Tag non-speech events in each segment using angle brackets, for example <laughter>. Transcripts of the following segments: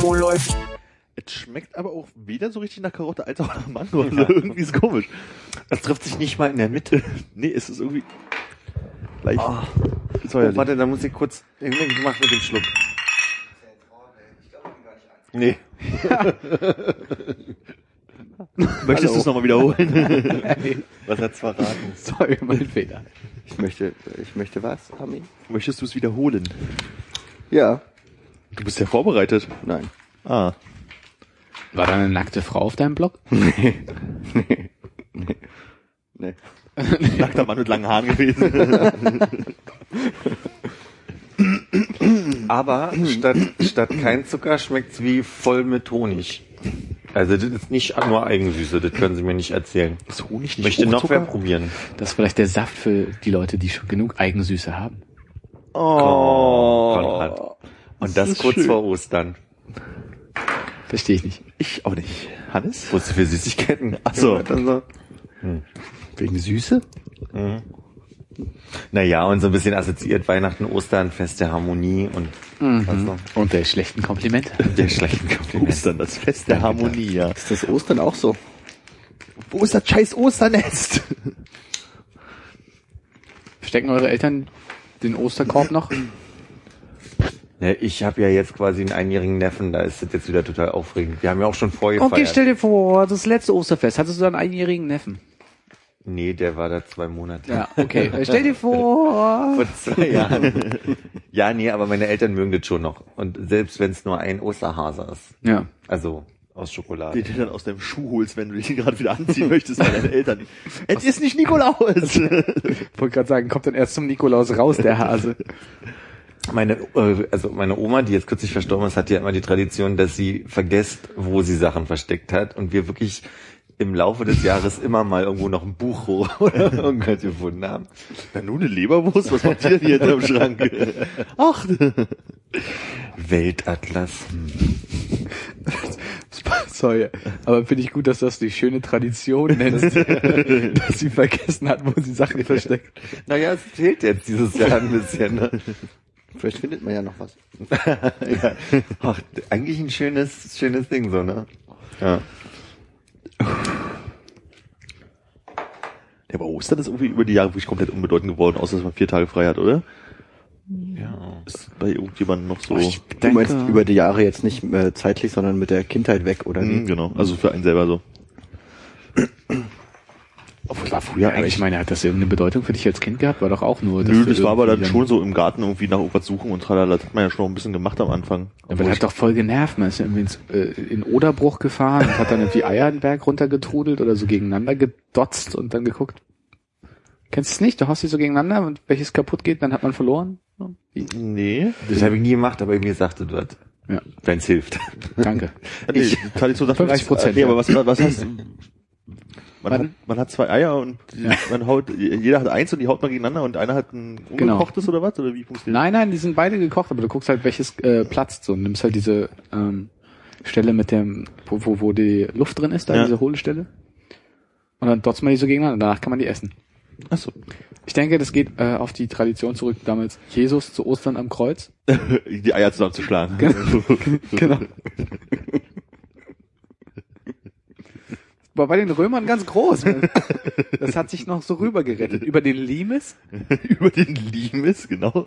Wo läuft? Es schmeckt aber auch weder so richtig nach Karotte als auch nach Mango. Also irgendwie ist komisch. Das trifft sich nicht mal in der Mitte. <laughs> Nee, es ist irgendwie leicht Oh, säuerlich. warte, da muss ich kurz. Ich mach mit dem Schluck. Nee. <laughs> Möchtest du es nochmal wiederholen? <laughs> Was hat's verraten? Sorry, mein Fehler. Ich möchte, ich möchte was, Armin? Möchtest du es wiederholen? Ja. Du bist ja vorbereitet. Nein. Ah. War da eine nackte Frau auf deinem Blog? <laughs> Nee. Nee. Nackter Mann mit langen Haaren gewesen. <laughs> Aber statt, statt kein Zucker schmeckt's wie voll mit Honig. Also das ist nicht nur Eigensüße, das können Sie mir nicht erzählen. Ist Honig Ich nicht möchte noch Fruchtzucker? wer probieren. Das ist vielleicht der Saft für die Leute, die schon genug Eigensüße haben. Oh. Konrad. Und das, kurz schön. vor Ostern. Verstehe ich nicht. Ich auch nicht. Hannes? Wozu für Süßigkeiten? Ach so. Also, Wegen Süße? naja, und so ein bisschen assoziiert Weihnachten, Ostern, Fest der Harmonie und was noch? Und der schlechten Komplimente. <laughs> Der schlechten Komplimente. Ostern, das Fest der Harmonie, ja. Ist das Ostern auch so? Wo ist das scheiß Osternest? Stecken eure Eltern den Osterkorb noch? <laughs> Ja, ich habe ja jetzt quasi einen einjährigen Neffen, da ist das jetzt wieder total aufregend. Wir haben ja auch schon vorgefeiert. Okay, stell dir vor, das letzte Osterfest. Hattest du einen einjährigen Neffen? Nee, der war da zwei Monate. Ja, okay. Stell dir vor. <laughs> Vor zwei Jahren. ja, nee, aber meine Eltern mögen das schon noch. Und selbst wenn es nur ein Osterhase ist. Ja. Also aus Schokolade. Den du dann aus deinem Schuh holst, wenn du dich gerade wieder anziehen möchtest bei deinen Eltern. <laughs> Es ist nicht Nikolaus! <laughs> Wollte gerade sagen, kommt dann erst zum Nikolaus raus, der Hase. Meine, äh, also meine Oma, die jetzt kürzlich verstorben ist, hat ja immer die Tradition, dass sie vergesst, wo sie Sachen versteckt hat. Und wir wirklich im Laufe des Jahres immer mal irgendwo noch ein Buch hoch <laughs> oder irgendwas gefunden haben. Na nun, eine Leberwurst? Was macht ihr denn hier hinterm Schrank? <laughs> Ach, Weltatlas. <laughs> Sorry, aber finde ich gut, dass du das die schöne Tradition nennst, dass sie vergessen hat, wo sie Sachen versteckt. Naja, es fehlt jetzt dieses Jahr ein bisschen. Ne? Vielleicht findet man ja noch was. <laughs> ja. Ach, eigentlich ein schönes, schönes Ding so, ne? Ja. Ja, aber Ostern ist irgendwie über die Jahre wirklich komplett unbedeutend geworden, außer dass man vier Tage frei hat, oder? Ja. Ist bei irgendjemandem noch so. Oh, ich Du meinst denke- über die Jahre jetzt nicht äh, zeitlich, sondern mit der Kindheit weg, oder? Mhm, genau, also für einen selber so. Obwohl, war früher eigentlich, ich meine, hat das irgendeine Bedeutung für dich als Kind gehabt? War doch auch nur. dass Nö, das war aber dann irgendwie schon so im Garten irgendwie nach irgendwas suchen und tralala. Das hat man ja schon noch ein bisschen gemacht am Anfang. Aber das hat doch voll genervt. Man ist ja irgendwie ins, äh, in Oderbruch gefahren und hat dann irgendwie <laughs> Eier den Berg runtergetrudelt oder so gegeneinander gedotzt und dann geguckt. Kennst du es nicht? Du haust die so gegeneinander und welches kaputt geht, dann hat man verloren. Wie- Nee. Das habe ich nie gemacht, aber irgendwie sagte du das. Ja, Wenn es hilft. danke. nee die Tradition sagt 50%, Nee, ja. aber was, was heißt, man hat, man hat zwei Eier und die, man haut, jeder hat eins und die haut man gegeneinander und einer hat ein Genau. ungekochtes oder was? Oder wie funktioniert Nein, nein, die sind beide gekocht, aber du guckst halt, welches äh, platzt so und nimmst halt diese ähm, Stelle mit dem, wo, wo, wo die Luft drin ist, da Ja. diese hohle Stelle. Und dann dotzt man die so gegeneinander und danach kann man die essen. das? Achso. Ich denke, das geht äh, auf die Tradition zurück, damals Jesus zu Ostern am Kreuz. <laughs> die Eier zusammenzuschlagen. Genau. <laughs> War bei den Römern ganz groß. Das hat sich noch so rübergerettet. Über den Limes. <laughs> Über den Limes, genau.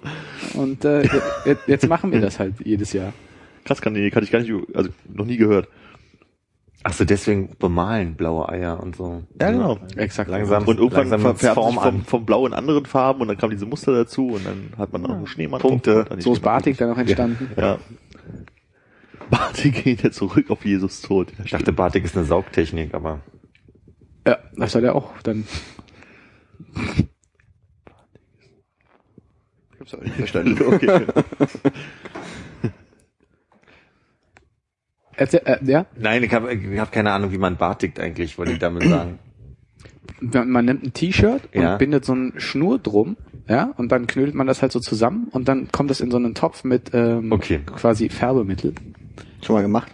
Und äh, jetzt, jetzt machen wir das halt jedes Jahr. Krass, kann, nee, kann ich gar nicht, also noch nie gehört. Ach so, deswegen bemalen blaue Eier und so. Ja, genau. Exakt. Langsam. Und irgendwann langsam verfärbt Form sich vom, vom Blau in anderen Farben und dann kamen diese Muster dazu und dann hat man auch einen Schneemann. Punkte. So ist Batik dann noch entstanden. Ja. Batik <laughs> geht ja zurück auf Jesus Tod. Ich dachte, Batik ist eine Saugtechnik, aber Ja, das hat er auch dann. Ich hab's auch nicht verstanden. <laughs> Okay. Erzähl, äh, ja? Nein, ich habe ich hab keine Ahnung, wie man bartigt eigentlich, wollte ich damit sagen. Man, man nimmt ein T-Shirt und Ja. bindet so eine Schnur drum, ja, und dann knüllt man das halt so zusammen und dann kommt das in so einen Topf mit ähm, Okay. quasi Färbemittel. Schon mal gemacht?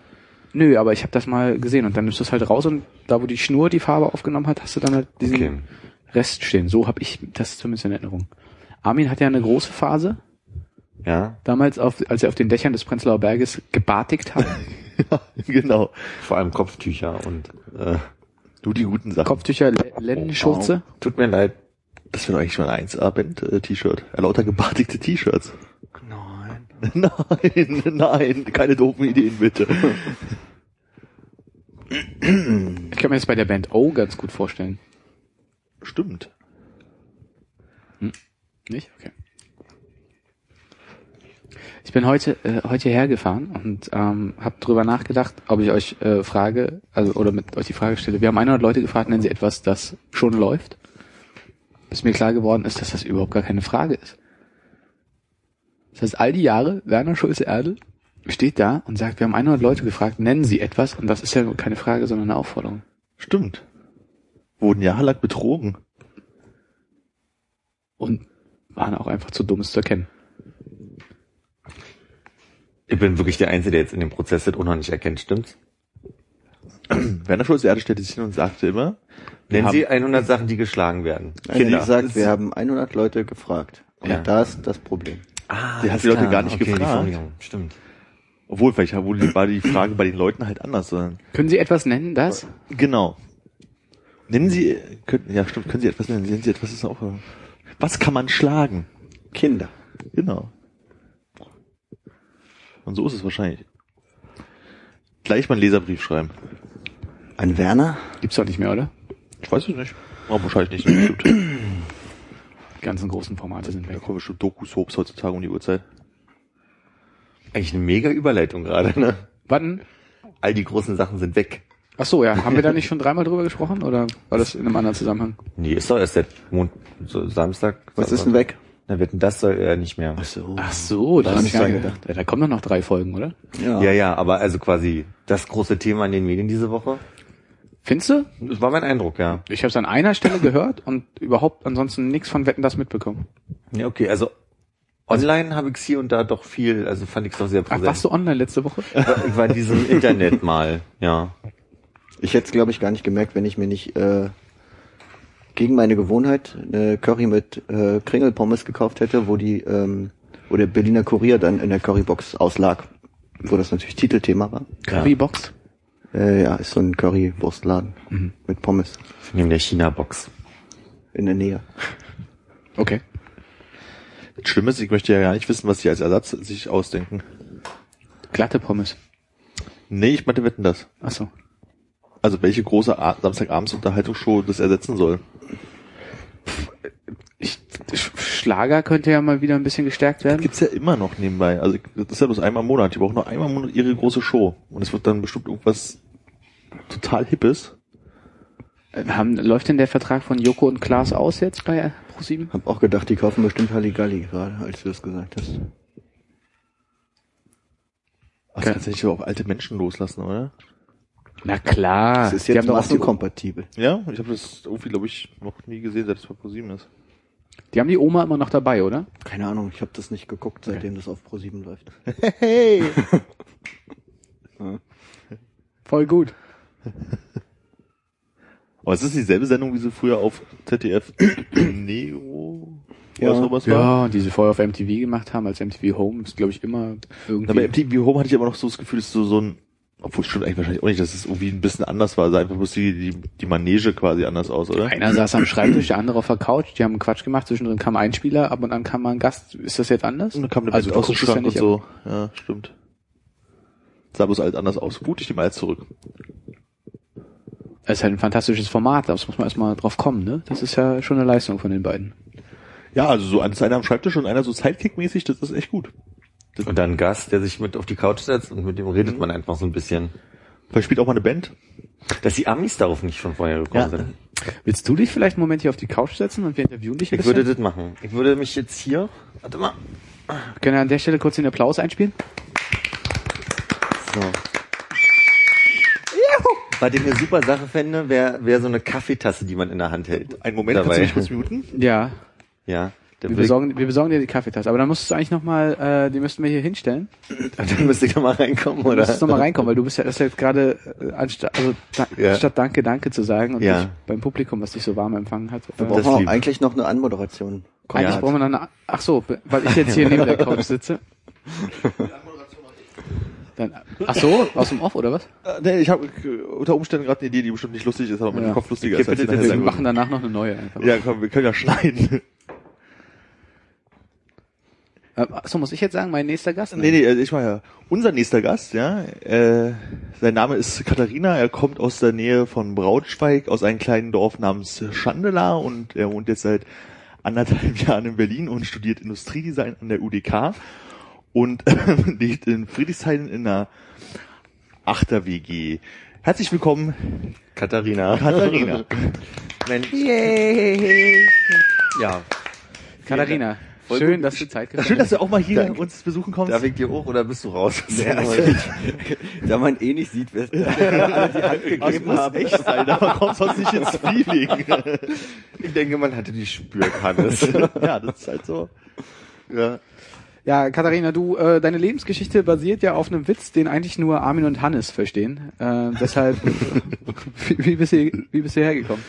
Nö, aber ich habe das mal gesehen und dann nimmst du es halt raus und da, wo die Schnur die Farbe aufgenommen hat, hast du dann halt diesen Okay. Rest stehen. So habe ich das zumindest in Erinnerung. Armin hat ja eine große Phase, Ja, damals, auf, als er auf den Dächern des Prenzlauer Berges gebartigt hat. <laughs> Ja, genau. vor allem Kopftücher und äh, Du die guten Sachen. Kopftücher, Le- Lendenschurze. tut mir leid. Das wäre doch eigentlich mal ein 1A-Band-T-Shirt. Äh, lauter gebartigte T-Shirts. <laughs> Nein. Nein, keine doofen Ideen, bitte. Ich kann mir das bei der Band O ganz gut vorstellen. Stimmt. Nicht? Okay. Ich bin heute äh, heute hergefahren und ähm, habe drüber nachgedacht, ob ich euch äh, frage, also oder mit euch die Frage stelle. Wir haben 100 Leute gefragt, nennen sie etwas, das schon läuft. Bis mir klar geworden ist, dass das überhaupt gar keine Frage ist. Das heißt, all die Jahre, Werner Schulze-Erdel steht da und sagt, wir haben 100 Leute gefragt, nennen sie etwas und das ist ja keine Frage, sondern eine Aufforderung. Stimmt. Wurden jahrelang betrogen. Und waren auch einfach zu dumm, es zu erkennen. Ich bin wirklich der Einzige, der jetzt in dem Prozess das auch noch nicht erkennt, stimmt's? <clears throat> Werner Schulze-Erde stellte sich hin und sagte immer, Nennen Sie 100 Sachen, die geschlagen werden. Kinder. er sagt, Das- wir haben 100 Leute gefragt. Und Ja. da ist das Problem. Ah, Die hat die Leute gar nicht gefragt. Formulierung, Stimmt. obwohl vielleicht war die, war die Frage bei den Leuten halt anders, sondern Können Sie etwas nennen, das? Genau. Nennen Sie, können, ja stimmt, können Sie etwas nennen? Nennen Sie etwas, das ist auch, was kann man schlagen? Kinder. Genau. Und so ist es wahrscheinlich. Gleich mal einen Leserbrief schreiben. Ein Werner? Gibt's doch nicht mehr, oder? Ich weiß es nicht. Aber wahrscheinlich nicht. Ganzen großen Formate sind Da weg. kommen bestimmt Doku-Soaps heutzutage um die Uhrzeit. Eigentlich eine mega Überleitung gerade, ne? Wann? All die großen Sachen sind weg. Ach so, ja. Haben wir da nicht schon dreimal drüber gesprochen oder war das in einem anderen Zusammenhang? Nee, ist doch erst seit Mond, so Samstag. Was ist denn weg? Na, wetten, das soll er nicht mehr. so. Ach so, da Daran hab nicht ich gar gedacht. Ja, da kommen doch noch drei Folgen, oder? Ja. Ja, ja, aber also quasi das große Thema in den Medien diese Woche. Findest du? Das war mein Eindruck, ja. Ich habe es an einer Stelle gehört und überhaupt ansonsten nichts von Wetten das mitbekommen. Ja, okay, also online habe ich hier und da doch viel, also fand ich es doch sehr Ach, präsent. warst du online letzte Woche? Ich war in diesem <laughs> Internet mal, ja. Ich hätte es, glaube ich, gar nicht gemerkt, wenn ich mir nicht äh, gegen meine Gewohnheit eine Curry mit äh, Kringelpommes gekauft hätte, wo die, ähm, wo der Berliner Kurier dann in der Currybox auslag, wo das natürlich Titelthema war. Currybox? Äh, ja, ist so ein Currywurstladen mit Pommes Neben der China-Box. in der Nähe. <laughs> Okay. Das Schlimme ist, ich möchte ja gar nicht wissen, was sie als Ersatz sich ausdenken. Glatte Pommes. Nee, ich meinte wetten das. Ach so. Also welche große Samstagabends-Unterhaltungsshow das ersetzen soll. Ich, Sch- Schlager könnte ja mal wieder ein bisschen gestärkt werden. Gibt's ja immer noch nebenbei. Also das ist ja bloß einmal im Monat. Die brauchen nur einmal im Monat ihre große Show. Und es wird dann bestimmt irgendwas total Hippes. Äh, Haben, läuft denn der Vertrag von Joko und Klaas aus jetzt bei ProSieben? Hab auch gedacht, die kaufen bestimmt Halligalli gerade, als du das gesagt hast. Okay. das kannst du nicht aber auf alte Menschen loslassen, oder? Na klar. Das ist Die jetzt haben, doch auch die, massenkompatibel. Ja, ich habe das irgendwie, glaube ich, noch nie gesehen, seit es bei ProSieben ist. die haben die Oma immer noch dabei, oder? Keine Ahnung, ich habe das nicht geguckt, seitdem das auf Pro7 läuft. Hey! <laughs> Voll gut. Aber es ist dieselbe Sendung, wie sie früher auf ZDF Neo Ja. oder sowas war. Ja, die sie vorher auf MTV gemacht haben, als MTV Home, ist glaube ich immer irgendwie. Aber MTV Home hatte ich aber noch so das Gefühl, dass so, so ein, obwohl es stimmt eigentlich wahrscheinlich auch nicht, dass es irgendwie ein bisschen anders war, sah einfach bloß die, die, die Manege quasi anders aus, oder? Einer saß am Schreibtisch, der andere auf der Couch, die haben Quatsch gemacht, zwischendrin kam ein Spieler, ab und an kam mal ein Gast. Ist das jetzt anders? Und dann kam eine also Band aus dem ja Schrank und so. Ja, stimmt. Sah bloß alles anders aus. Gut, ich nehme alles zurück. Es ist halt ein fantastisches Format, das muss man erstmal drauf kommen, ne? Das ist ja schon eine Leistung von den beiden. Ja, also so einer am Schreibtisch und einer so Sidekick-mäßig, das ist echt gut. Und dann ein Gast, der sich mit auf die Couch setzt und mit dem redet man einfach so ein bisschen. Vielleicht spielt auch mal eine Band. Dass die Amis darauf nicht schon vorher gekommen Ja. sind. Willst du dich vielleicht einen Moment hier auf die Couch setzen und wir interviewen dich ein Ich bisschen? würde das machen. Ich würde mich jetzt hier, warte mal, Können wir an der Stelle kurz den Applaus einspielen? So. Was ich eine super Sache fände, wäre wär so eine Kaffeetasse, die man in der Hand hält. Einen Moment, kannst du Dabei. mich kurz muten? Ja, Ja. Wir besorgen, wir besorgen dir die Kaffeetasse. Aber dann musstest du eigentlich nochmal, äh, die müssten wir hier hinstellen. <laughs> dann müsste ich da mal reinkommen, Du oder? musstest nochmal reinkommen, weil du bist ja, das ist jetzt gerade, äh, anstatt, also, da, Ja. anstatt Danke, Danke zu sagen und Ja. dich beim Publikum, was dich so warm empfangen hat. Wir brauchen auch eigentlich noch eine Anmoderation. eigentlich Ja. brauchen wir noch eine, ach so, weil ich jetzt hier neben der Couch sitze. <laughs> Dann, ach so, aus dem Off oder was? Äh, nee, ich habe unter Umständen gerade eine Idee, die bestimmt nicht lustig ist, aber Ja. dem Kopf lustiger ist. als bitte, Wir machen danach noch eine neue einfach. Ja, komm, wir können ja schneiden. <laughs> Äh, ach so, muss ich jetzt sagen, mein nächster Gast? Nee, nee, äh, ich war ja unser nächster Gast, ja. Äh, sein Name ist Katharina, er kommt aus der Nähe von Braunschweig, aus einem kleinen Dorf namens Schandela und er wohnt jetzt seit anderthalb <laughs> Jahren in Berlin und studiert Industriedesign an der UDK und <laughs> lebt in Friedrichshain in einer Achter WG. Herzlich willkommen, Katharina. Katharina. <laughs> Mensch. Yay. Ja. Katharina, Voll schön, gut. dass du Zeit gefunden Schön, dass du auch mal hier Danke. uns besuchen kommst. Darf ich dir hoch oder bist du raus? <laughs> Da man eh nicht sieht, wer alle die Hand das gegeben muss haben. echt sein, aber kommst sonst nicht ins Feeling. Ich denke, man hatte die spürt, Hannes. ja, das ist halt so. ja. Ja, Katharina, du, äh, deine Lebensgeschichte basiert ja auf einem Witz, den eigentlich nur Armin und Hannes verstehen. Äh, deshalb, <laughs> wie, wie, bist du, wie bist du hergekommen?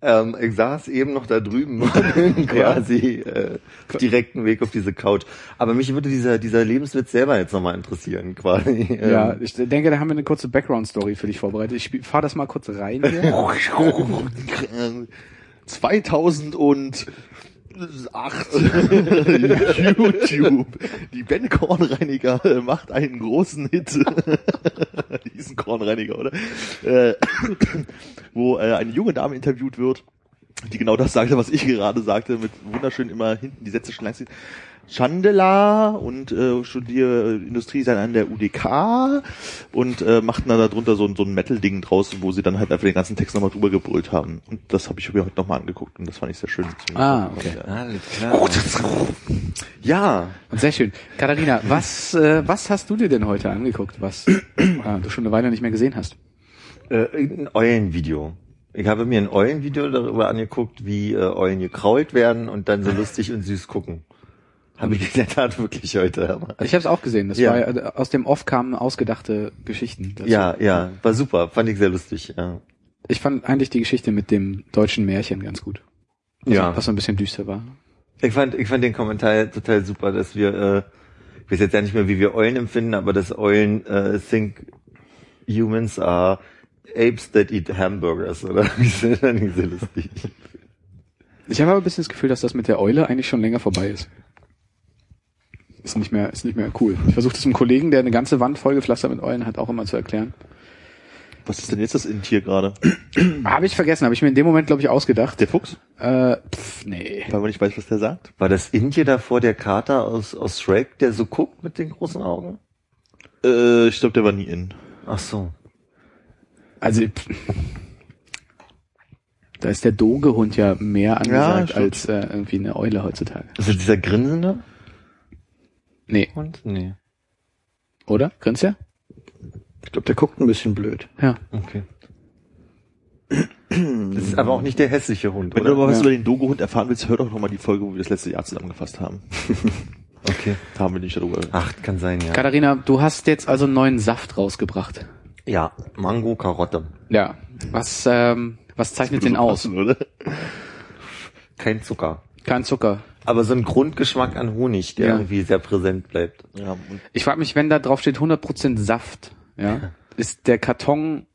Ähm, ich saß eben noch da drüben <laughs> quasi äh, auf direkten Weg auf diese Couch. Aber mich würde dieser, dieser Lebenswitz selber jetzt nochmal interessieren, quasi. Ähm, Ja, ich denke, da haben wir eine kurze Background-Story für dich vorbereitet. Ich fahr das mal kurz rein hier. <laughs> 2008 <laughs> YouTube. Die Ben Kornreiniger äh, macht einen großen Hit. <laughs> Die ist ein Kornreiniger, oder? Äh, <coughs> wo äh, eine junge Dame interviewt wird, die genau das sagte, was ich gerade sagte, mit wunderschön immer hinten die Sätze schon lang sind. Chandela und äh, studiere Industriedesign an der UDK und äh, machten dann darunter so, ein- so ein Metal-Ding draus, wo sie dann halt einfach den ganzen Text nochmal drüber gebrüllt haben. Und das habe ich mir heute nochmal angeguckt und das fand ich sehr schön. Ah, okay. Alles klar. Ja, Und sehr schön. Katharina, was, äh, was hast du dir denn heute angeguckt, was äh, du schon eine Weile nicht mehr gesehen hast? äh, ein Eulenvideo. Ich habe mir ein Eulenvideo darüber angeguckt, wie äh, Eulen gekrault werden und dann so lustig und süß gucken. Habe ich in der Tat wirklich heute. Ich habe es auch gesehen. Das Ja. war äh, aus dem Off kamen ausgedachte Geschichten. dazu. Ja, ja, war super, fand ich sehr lustig. Ja, Ich fand eigentlich die Geschichte mit dem deutschen Märchen ganz gut. Was, Ja. was so ein bisschen düster war. ich fand, ich fand den Kommentar total super, dass wir, äh, ich weiß jetzt ja nicht mehr, wie wir Eulen empfinden, aber dass Eulen äh, think humans are apes that eat hamburgers, oder? <laughs> Wie so lustig? Ich habe aber ein bisschen das Gefühl, dass das mit der Eule eigentlich schon länger vorbei ist. Ist nicht mehr, ist nicht mehr cool. Ich versuche das einem Kollegen, der eine ganze Wand vollgepflastert mit Eulen hat, auch immer zu erklären. Was ist denn jetzt das Intier gerade? <clears throat> Habe ich vergessen, habe ich mir in dem Moment, glaube ich, ausgedacht. Der Fuchs? Äh, pff, nee. Weil man nicht weiß, was der sagt. War das Indie davor der Kater aus, aus Shrek, der so guckt mit den großen Augen? Äh, ich glaube, der war nie in. Ach so. Also, pff, da ist der Dogehund ja mehr angesagt stimmt. als äh, irgendwie eine Eule heutzutage. Ist das dieser grinsende Nee, Hund? Nee. oder? Grinst ja? Ich glaube, der guckt ein bisschen blöd. Ja. Okay. Das ist aber auch nicht der hässliche Hund, Wenn du oder? aber was Ja. über den Dogo-Hund erfahren willst, hör doch nochmal die Folge, wo wir das letzte Jahr zusammengefasst haben. <laughs> Okay. Da haben wir nicht darüber. Ach, kann sein, ja. Katharina, du hast jetzt also einen neuen Saft rausgebracht. Ja, Mango, Karotte. Ja. Was, ähm, was zeichnet den aus? Passen, oder? Kein Zucker. Kein Zucker. Aber so ein Grundgeschmack an Honig, der Ja. irgendwie sehr präsent bleibt. Ja, Ich frage mich, wenn da drauf steht 100% Saft, ja, ist der Karton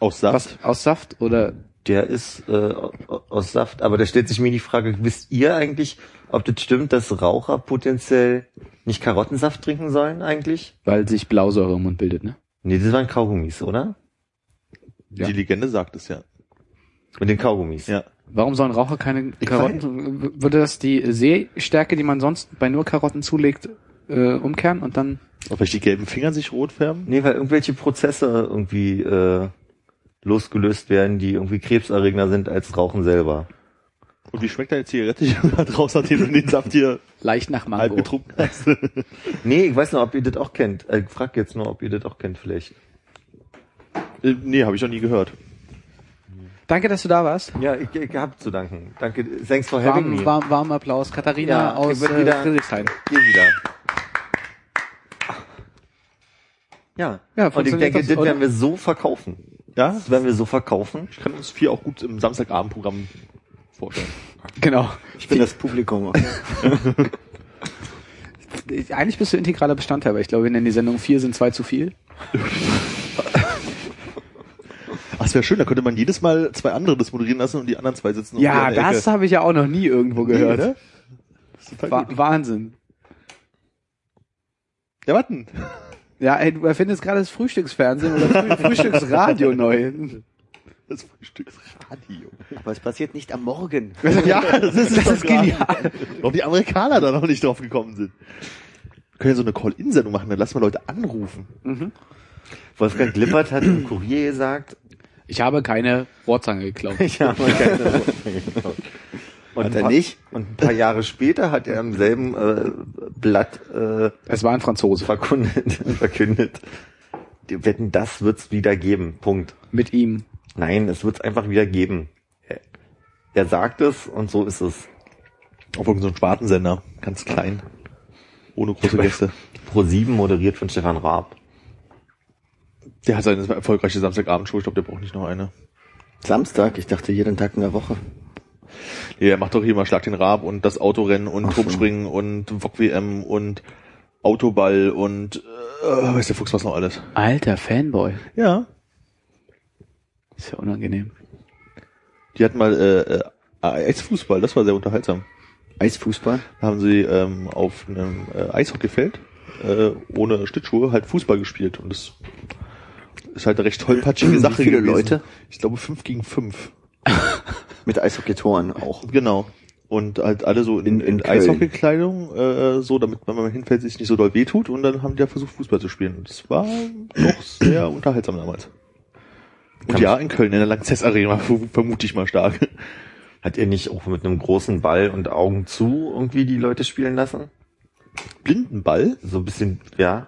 aus Saft. was aus Saft oder Der ist äh, aus Saft. Aber da stellt sich mir die Frage, wisst ihr eigentlich, ob das stimmt, dass Raucher potenziell nicht Karottensaft trinken sollen eigentlich? weil sich Blausäure im Mund bildet, ne? Nee, das waren Kaugummis, oder? Ja. Die Legende sagt es ja. Mit den Kaugummis. Ja. Warum sollen Raucher keine Karotten? Würde das die Sehstärke, die man sonst bei nur Karotten zulegt, äh, umkehren und dann? Ob vielleicht die gelben Finger sich rot färben? Nee, weil irgendwelche Prozesse irgendwie äh, losgelöst werden, die irgendwie krebserregender sind als Rauchen selber. Und wie schmeckt deine Zigarette hier da draußen, nachdem du den Saft hier Leicht nach halb Mango. getrunken hast? <laughs> Nee, ich weiß noch, ob ihr das auch kennt. Äh, Ich frag jetzt nur, ob ihr das auch kennt vielleicht. Äh, nee, habe ich noch nie gehört. Danke, dass du da warst. Ja, ich, ich hab zu danken. Danke. Thanks for having Warm, me. warm, warm Applaus. Katharina Ja, aus äh, wieder- Friedrichshain. Hier wieder. Ja, Ja, und ich denke, das, das werden wir so verkaufen. Ja, Das werden wir so verkaufen. ich kann uns vier auch gut im Samstagabendprogramm vorstellen. Genau. Ich bin das Publikum. Ich- <laughs> Eigentlich bist du integraler Bestandteil, aber ich glaube, wir nennen die Sendung vier sind zwei zu viel. <laughs> Es wäre schön, da könnte man jedes Mal zwei andere das moderieren lassen und die anderen zwei sitzen Ja, das habe ich ja auch noch nie irgendwo gehört. Nee, ne? Das Wa gut. Wahnsinn. Ja, warten. Ja, ey, du erfindest gerade das Frühstücksfernsehen oder Früh <laughs> Frühstücksradio neu. Das Frühstücksradio. Aber es passiert nicht am Morgen. <laughs> Ja, das ist, Das doch ist genial. Warum die Amerikaner da noch nicht drauf gekommen sind. Wir können ja so eine Call-In-Sendung machen, dann lassen wir Leute anrufen. Wolfgang Lippert hat im Kurier gesagt, Ich habe keine Rohrzange geklaut. ich habe keine und, Hat ein er paar- nicht? und ein paar Jahre später hat er im selben äh, Blatt äh, Es war ein Franzose. verkündet, <laughs> verkündet, die wetten, das wird's wieder geben. Punkt. Mit ihm. Nein, es wird's einfach wieder geben. Er, er sagt es und so ist es. Auf irgendeinem Spartensender. Ganz klein. Ohne große <laughs> Gäste. Pro 7 moderiert von Stefan Raab. Der hat seine erfolgreiche Samstagabendshow. Ich glaube, der braucht nicht noch eine. Samstag, ich dachte jeden Tag in der Woche. Ja, er macht doch hier mal Schlag den Raab und das Autorennen und Ach so. Turmspringen und Wok WM und Autoball und äh, weiß der Fuchs was noch alles. Alter Fanboy. Ja. Ist ja unangenehm. Die hatten mal äh, äh, Eisfußball, das war sehr unterhaltsam. Eisfußball. Da haben sie ähm, auf einem äh, Eishockeyfeld äh, ohne Schlittschuhe halt Fußball gespielt und das ist halt eine recht tollpatschige Wie Sache viele gewesen. Leute? Ich glaube fünf gegen fünf. <laughs> Mit Eishockey-Toren auch. Genau. Und halt alle so in, In- in, in. Eishockeykleidung, äh, so damit man, wenn man hinfällt, sich nicht so doll wehtut und dann haben die ja versucht, Fußball zu spielen. Und das war doch sehr <clears throat> unterhaltsam damals. Und Kann ja, in Köln, in der Lanxess Arena, <laughs> vermute ich mal stark. Hat er nicht auch mit einem großen Ball und Augen zu irgendwie die Leute spielen lassen? Blindenball? So ein bisschen, ja.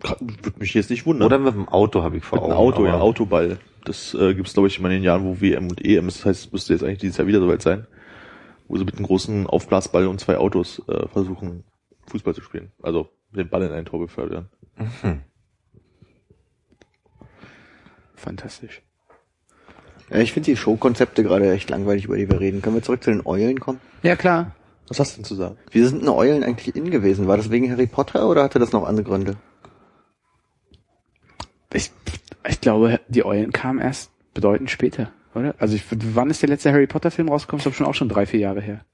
Würde mich jetzt nicht wundern. Oder mit dem Auto habe ich vor Mit Augen. Auto, ja, Autoball. Das äh, gibt's glaube ich, immer in den Jahren, wo WM und EM ist. Das heißt, es müsste jetzt eigentlich dieses Jahr wieder soweit sein. Wo sie mit einem großen Aufblasball und zwei Autos äh, versuchen, Fußball zu spielen. Also den Ball in ein Tor befördern. Fantastisch. Ja, ich finde die Showkonzepte gerade echt langweilig, über die wir reden. Können wir zurück zu den Eulen kommen? Ja, klar. Was hast du denn zu sagen? Wieso sind denn Eulen eigentlich in gewesen? War das wegen Harry Potter oder hatte das noch andere Gründe? Ich, ich glaube, die Eulen kamen erst bedeutend später, oder? Also ich, wann ist der letzte Harry Potter Film rausgekommen? Ich glaube schon auch schon drei, vier Jahre her.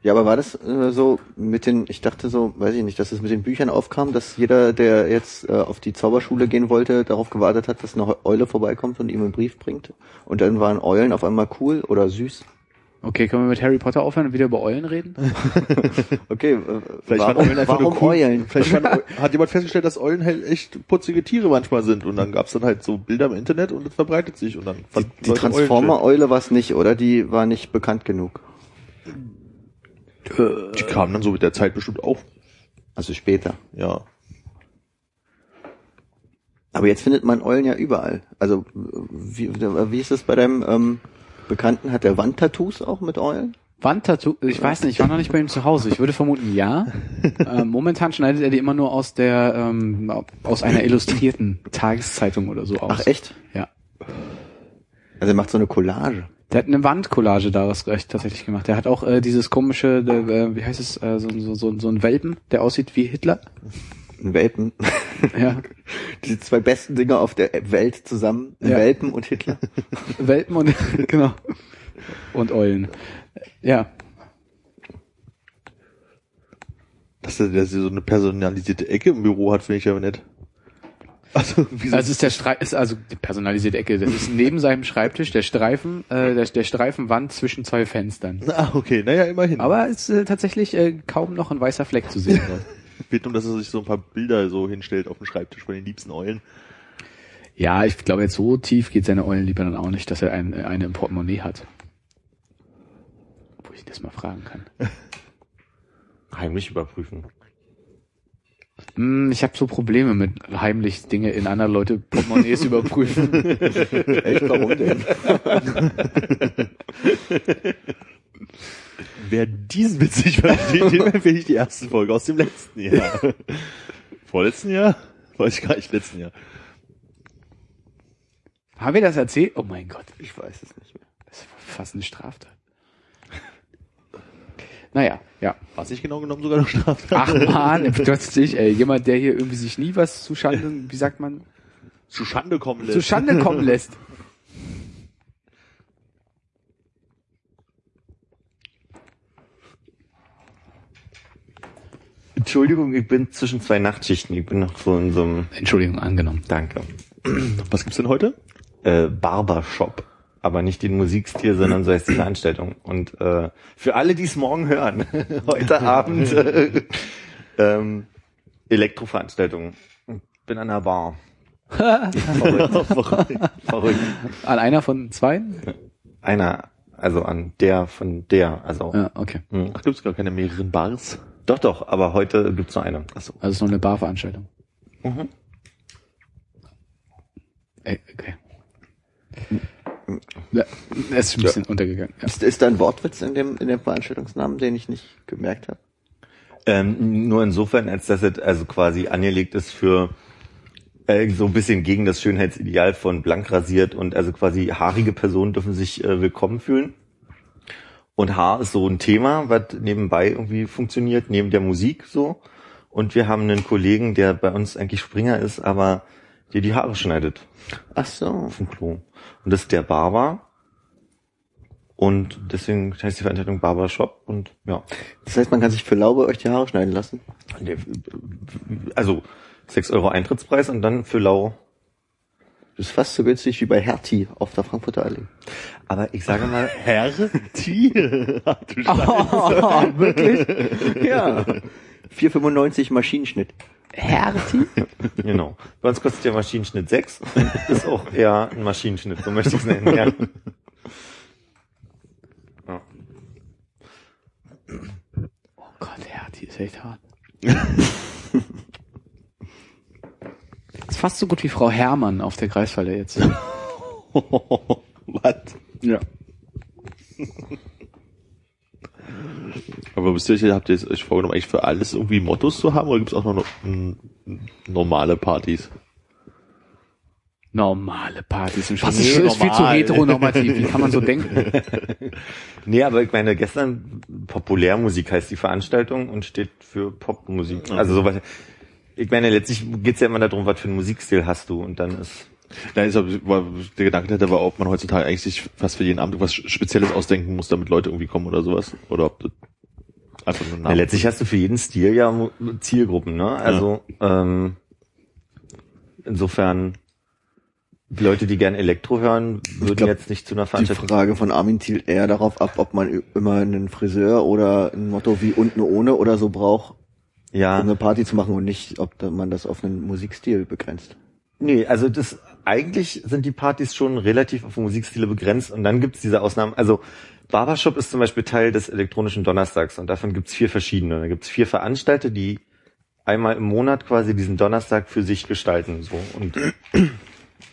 Ja, aber war das äh, so mit den, ich dachte so, weiß ich nicht, dass es mit den Büchern aufkam, dass jeder, der jetzt äh, auf die Zauberschule gehen wollte, darauf gewartet hat, dass eine Eule vorbeikommt und ihm einen Brief bringt. Und dann waren Eulen auf einmal cool oder süß. Okay, können wir mit Harry Potter aufhören und wieder über Eulen reden? <laughs> Okay, äh, Vielleicht warum, waren Eulen einfach warum nur cool. Eulen? Vielleicht waren, <laughs> hat jemand festgestellt, dass Eulen halt echt putzige Tiere manchmal sind und dann gab's dann halt so Bilder im Internet und es verbreitet sich und dann Die, fanden die schön. Transformer-Eule war es nicht, oder? Die war nicht bekannt genug. Die kamen dann so mit der Zeit bestimmt auf. Also später. Ja. Aber jetzt findet man Eulen ja überall. Also wie, wie ist es bei deinem ähm, Bekannten? Hat der Wandtattoos auch mit Eulen? Wandtattoo, ich weiß nicht, ich war noch nicht bei ihm zu Hause. Ich würde vermuten, ja. <laughs> ähm, momentan schneidet er die immer nur aus der, ähm, aus einer illustrierten Tageszeitung oder so aus. Ach echt? Ja. Also er macht so eine Collage. Der hat eine Wandcollage daraus echt tatsächlich gemacht. Der hat auch äh, dieses komische, der, äh, wie heißt es, äh, so, so, so, so ein Welpen, der aussieht wie Hitler. Ein Welpen. <laughs> Ja. Die zwei besten Dinge auf der Welt zusammen. Ja. Welpen und Hitler. <laughs> Welpen und <laughs> genau. Und Eulen. Ja. Dass er, dass er so eine personalisierte Ecke im Büro hat, finde ich aber nett. Also, wie so, Also ist der Streif, ist also die personalisierte Ecke. Das ist neben seinem Schreibtisch der Streifen, äh, der, der Streifenwand zwischen zwei Fenstern. ah, okay, naja, immerhin. Aber ist äh, tatsächlich äh, kaum noch ein weißer Fleck zu sehen. Dort. Wird nur, dass er sich so ein paar Bilder so hinstellt auf dem Schreibtisch von den liebsten Eulen. ja, ich glaube jetzt so tief geht seine Eulenliebe dann auch nicht, dass er ein, eine im Portemonnaie hat. Wo ich das mal fragen kann. <laughs> Heimlich überprüfen. Hm, ich habe so Probleme mit heimlich Dinge in anderer Leute Portemonnaies <laughs> überprüfen. Echt, warum denn? <laughs> Wer diesen Witz nicht versteht, dem <laughs> empfehle ich die erste Folge aus dem letzten Jahr. <laughs> Vorletzten Jahr? Weiß ich gar nicht, letzten Jahr. Haben wir das erzählt? Oh mein Gott, Ich weiß es nicht mehr. das ist fast eine Straftat. Naja, ja. Was nicht genau genommen sogar noch Straftat. Ach man, plötzlich, <laughs> ey, jemand, der hier irgendwie sich nie was zu Schande, wie sagt man, Zu Schande kommen lässt. zu Schande kommen lässt. Entschuldigung, ich bin zwischen zwei Nachtschichten. Ich bin noch so in so einem, Entschuldigung, angenommen. danke, Was gibt's denn heute? äh, Barbershop. Aber nicht den Musikstil, sondern so heißt die Veranstaltung. Und äh, für alle, die es morgen hören, <laughs> heute <laughs> Abend äh, ähm, Elektroveranstaltung. Ich bin an der Bar. <laughs> Verrückt. Verrückt. An einer von zwei? Einer, also an der von der, also Ja, okay. hm. Ach, gibt's gar keine mehreren Bars? Doch, doch, aber heute gibt's nur eine. Achso. Also es ist noch eine Barveranstaltung. Mhm. Ey, okay. Ja, es ist ein bisschen untergegangen. Ja. Ist, ist da ein Wortwitz in dem, in dem Veranstaltungsnamen, den ich nicht gemerkt habe? Ähm, nur insofern, als dass es also quasi angelegt ist für äh, so ein bisschen gegen das Schönheitsideal von blank rasiert und also quasi haarige Personen dürfen sich äh, willkommen fühlen. Und Haar ist so ein Thema, was nebenbei irgendwie funktioniert, neben der Musik so. Und wir haben einen Kollegen, der bei uns eigentlich Springer ist, aber der die Haare schneidet Ach so. auf dem Klo. Und das ist der Barber. Und deswegen heißt die Veranstaltung Barbershop und ja. Das heißt, man kann sich für Laube euch die Haare schneiden lassen? Also 6 Euro Eintrittspreis und dann für lau. Das ist fast so günstig wie bei Hertie auf der Frankfurter Allee. Aber ich sage mal. <laughs> <laughs> Ach, du <laughs> Scheiße. Oh, wirklich? Ja. 4,95 Maschinenschnitt. Hertie? genau. Bei uns kostet der Maschinenschnitt 6 und ist auch eher ein Maschinenschnitt, so möchte ich es nennen. Ja. Ja. Oh Gott, Hertie ist echt hart. Ist fast so gut wie Frau Hermann auf der Kreisfalle jetzt. <laughs> Was? Ja. Aber wisst ihr, habt ihr euch vorgenommen, eigentlich für alles irgendwie Mottos zu haben oder gibt's auch noch no normale Partys? Normale Partys sind schon Was das ist ist, viel zu heteronormativ. Wie kann man so denken? <laughs> Nee, aber ich meine, gestern Populärmusik heißt die Veranstaltung und steht für Popmusik. Also sowas. Ich meine, letztlich geht's ja immer darum, was für einen Musikstil hast du und dann ist Nein, ist aber, der Gedanke dahinter war, ob man heutzutage eigentlich sich fast für jeden Abend etwas Spezielles ausdenken muss, damit Leute irgendwie kommen oder sowas. Oder ob das einfach nur ein Na, Name letztlich hast du für jeden Stil ja Zielgruppen, ne? Also ähm, insofern die Leute, die gern Elektro hören, würden glaub, jetzt nicht zu einer Die Veranstaltung. Frage von Armin zielt eher darauf ab, ob man immer einen Friseur oder ein Motto wie unten ohne oder so braucht, um Ja, eine Party zu machen und nicht, ob man das auf einen Musikstil begrenzt. nee, also das eigentlich sind die Partys schon relativ auf Musikstile begrenzt und dann gibt's diese Ausnahmen. Also Barbershop ist zum Beispiel Teil des elektronischen Donnerstags und davon gibt's vier verschiedene. Da gibt's vier Veranstalter, die einmal im Monat quasi diesen Donnerstag für sich gestalten. So und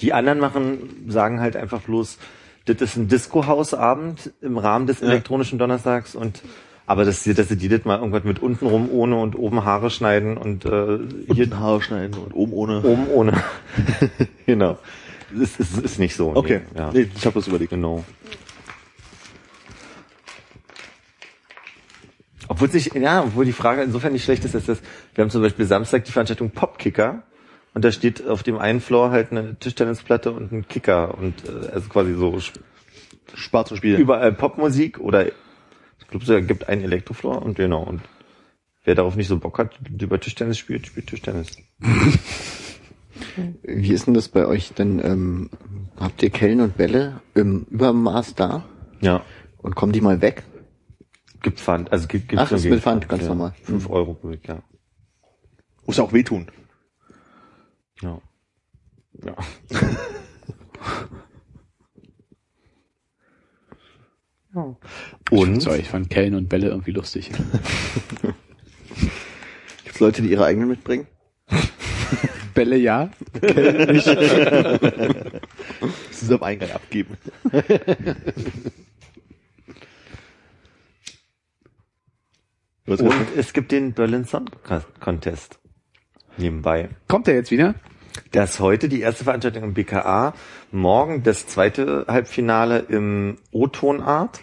die anderen machen, sagen halt einfach bloß, das ist ein Disco-Hausabend im Rahmen des elektronischen Donnerstags und aber dass sie, dass sie die das mal irgendwas mit unten rum ohne und oben Haare schneiden und äh, hier Hier Haare schneiden und oben ohne. oben ohne. <laughs> genau. Es ist, ist nicht so. Okay, Nee, ja. nee, ich habe das überlegt. Genau. Obwohl sich, ja, obwohl die Frage insofern nicht schlecht ist, ist das, wir haben zum Beispiel Samstag die Veranstaltung Popkicker und da steht auf dem einen Floor halt eine Tischtennisplatte und ein Kicker und äh, also quasi so sp- Spaß zum Spielen. überall Popmusik oder es gibt einen Elektrofloor und genau und wer darauf nicht so Bock hat, über Tischtennis spielt, spielt Tischtennis. <laughs> Wie ist denn das bei euch denn? Ähm, habt ihr Kellen und Bälle im Übermaß da? Ja. Und kommen die mal weg? Gibt Pfand, also gibt, gibt Ach, ist mit Pfand, ganz normal. Fünf Euro pro Week, ja. Muss ja auch wehtun. Ja. Ja. <laughs> <laughs> Und Sorry, ich fand Kellen und Bälle irgendwie lustig. <laughs> Gibt's Leute, die ihre eigenen mitbringen? <laughs> Bälle ja. Müssen sie am Eingang abgeben. <laughs> Und es gibt den Berlin Song Contest. Nebenbei. Kommt er jetzt wieder? Das ist heute die erste Veranstaltung im BKA, morgen das zweite Halbfinale im O-Tonart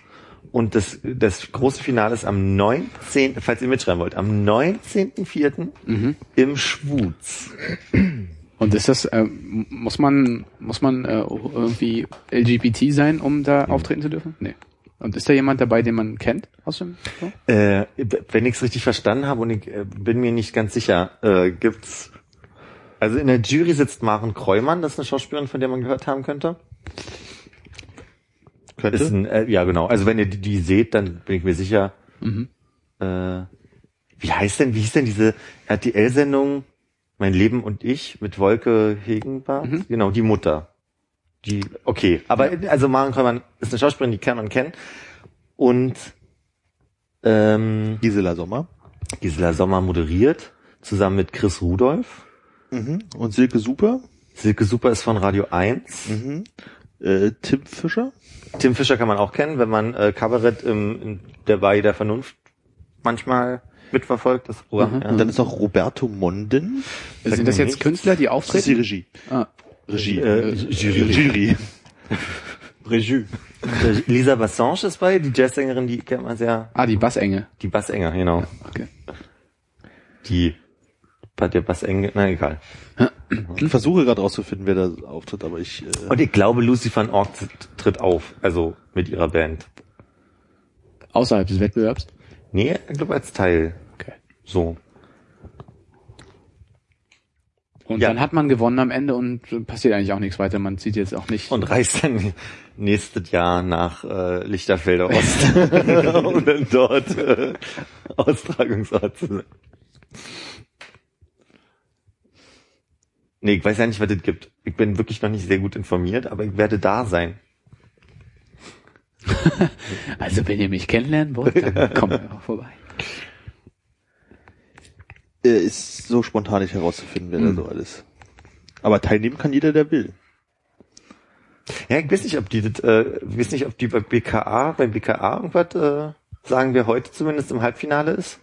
und das, das große Finale ist am 19., falls ihr mitschreiben wollt, am 19.04. im Schwuz. Und ist das, äh, muss man, muss man äh, irgendwie LGBT sein, um da auftreten zu dürfen? Nee. Und ist da jemand dabei, den man kennt aus dem? Äh, wenn ich es richtig verstanden habe und ich äh, bin mir nicht ganz sicher, äh, gibt's also in der Jury sitzt Maren Kreumann, das ist eine Schauspielerin, von der man gehört haben könnte. könnte? Ist ein, äh, ja, genau. Also wenn ihr die, die seht, dann bin ich mir sicher. Mhm. Äh, wie heißt denn, wie hieß denn diese RTL-Sendung Mein Leben und ich mit Wolke Hegenbart? Mhm. Genau, die Mutter. Die, okay. Aber also Maren Kreumann ist eine Schauspielerin, die kann man kennen. Und ähm, Gisela Sommer. Gisela Sommer moderiert, zusammen mit Chris Rudolph. Mhm. Und Silke Super. Silke Super ist von Radio 1. Mhm. Äh, Tim Fischer. Tim Fischer kann man auch kennen, wenn man äh, Kabarett im, in der Bei der Vernunft manchmal mitverfolgt, das Programm. Mhm. Ja. Und dann ist noch Roberto Monden. Sind das jetzt. Künstler, die Das ist die auftreten? Regie. Ah, Regie. Äh, Jury. Jury. <laughs> Regie. Äh, Lisa Bassange ist bei, die Jazzsängerin, die kennt man sehr, ah, die Bassenge. die Bassenger, genau. Okay. Die, bei der Bassenge, na egal. Ich versuche gerade rauszufinden, wer da auftritt, aber ich. Äh, Und ich glaube, Lucy van Ork tritt auf, also mit ihrer Band. Außerhalb des Wettbewerbs? Nee, ich glaube als Teil. Okay. So. Und Ja. dann hat man gewonnen am Ende und passiert eigentlich auch nichts weiter. Man sieht jetzt auch nicht. Und reist dann <laughs> nächstes Jahr nach äh, Lichterfelder Ost, <laughs> <laughs> um dann dort äh, Austragungsort zu sein. Nee, ich weiß ja nicht, was es gibt. Ich bin wirklich noch nicht sehr gut informiert, aber ich werde da sein. <laughs> also wenn ihr mich kennenlernen wollt, dann <laughs> kommt einfach vorbei. äh, ist so spontan nicht herauszufinden, wer da so alles. Aber teilnehmen kann jeder, der will. Ja, ich weiß nicht, ob die das, äh, ich weiß nicht, ob die bei BKA, beim BKA irgendwas, äh, sagen wir heute zumindest im Halbfinale ist.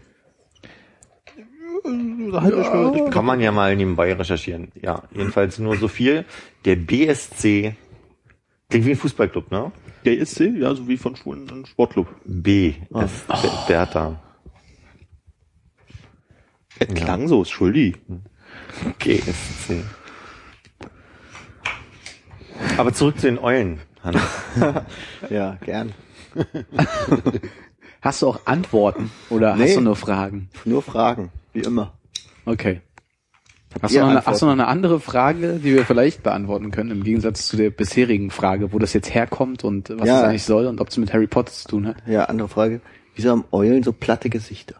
Halt Kann man ja mal nebenbei recherchieren. Ja, jedenfalls nur so viel. Der BSC, klingt wie ein Fußballclub, ne? Der ISC, ja, so wie von Schwulen ein Sportclub. B, ist Be- Bertha. Es klang so, ist schuldig. GSC. Aber zurück zu den Eulen, Hannes. <laughs> Ja, gern. <laughs> Hast du auch Antworten oder Nee. hast du nur Fragen? Nur Fragen, wie immer. Okay. Hast du, noch eine, hast du noch eine andere Frage, die wir vielleicht beantworten können, im Gegensatz zu der bisherigen Frage, wo das jetzt herkommt und was Ja. es eigentlich soll und ob es mit Harry Potter zu tun hat? Ja, andere Frage. Wieso haben Eulen so platte Gesichter?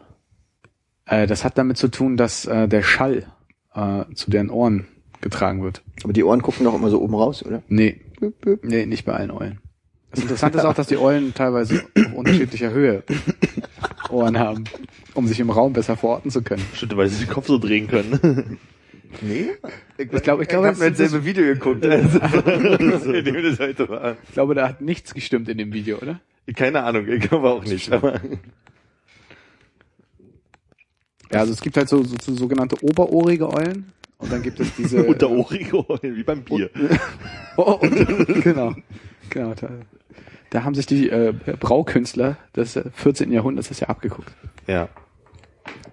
Äh, das hat damit zu tun, dass äh, der Schall äh, zu deren Ohren getragen wird. Aber die Ohren gucken doch immer so oben raus, oder? Nee, Büp, büp. nee, nicht bei allen Eulen. Das Interessante ist auch, dass die Eulen teilweise auf unterschiedlicher Höhe Ohren haben, um sich im Raum besser verorten zu können. Stimmt, weil sie den Kopf so drehen können. <laughs> Nee? Ich glaube, ich glaube, hab mir das- dasselbe Video geguckt. Also, in dem das heute war. Ich glaube, da hat nichts gestimmt in dem Video, oder? Keine Ahnung, ich glaube auch nicht. Aber Ja, also es gibt halt so, so, so sogenannte oberohrige Eulen und dann gibt es diese <laughs> Unterohrige Eulen, wie beim Bier. <laughs> Oh, und, genau, genau. Da, haben sich die äh, Braukünstler des äh, 14. Jahrhunderts das ja abgeguckt. ja.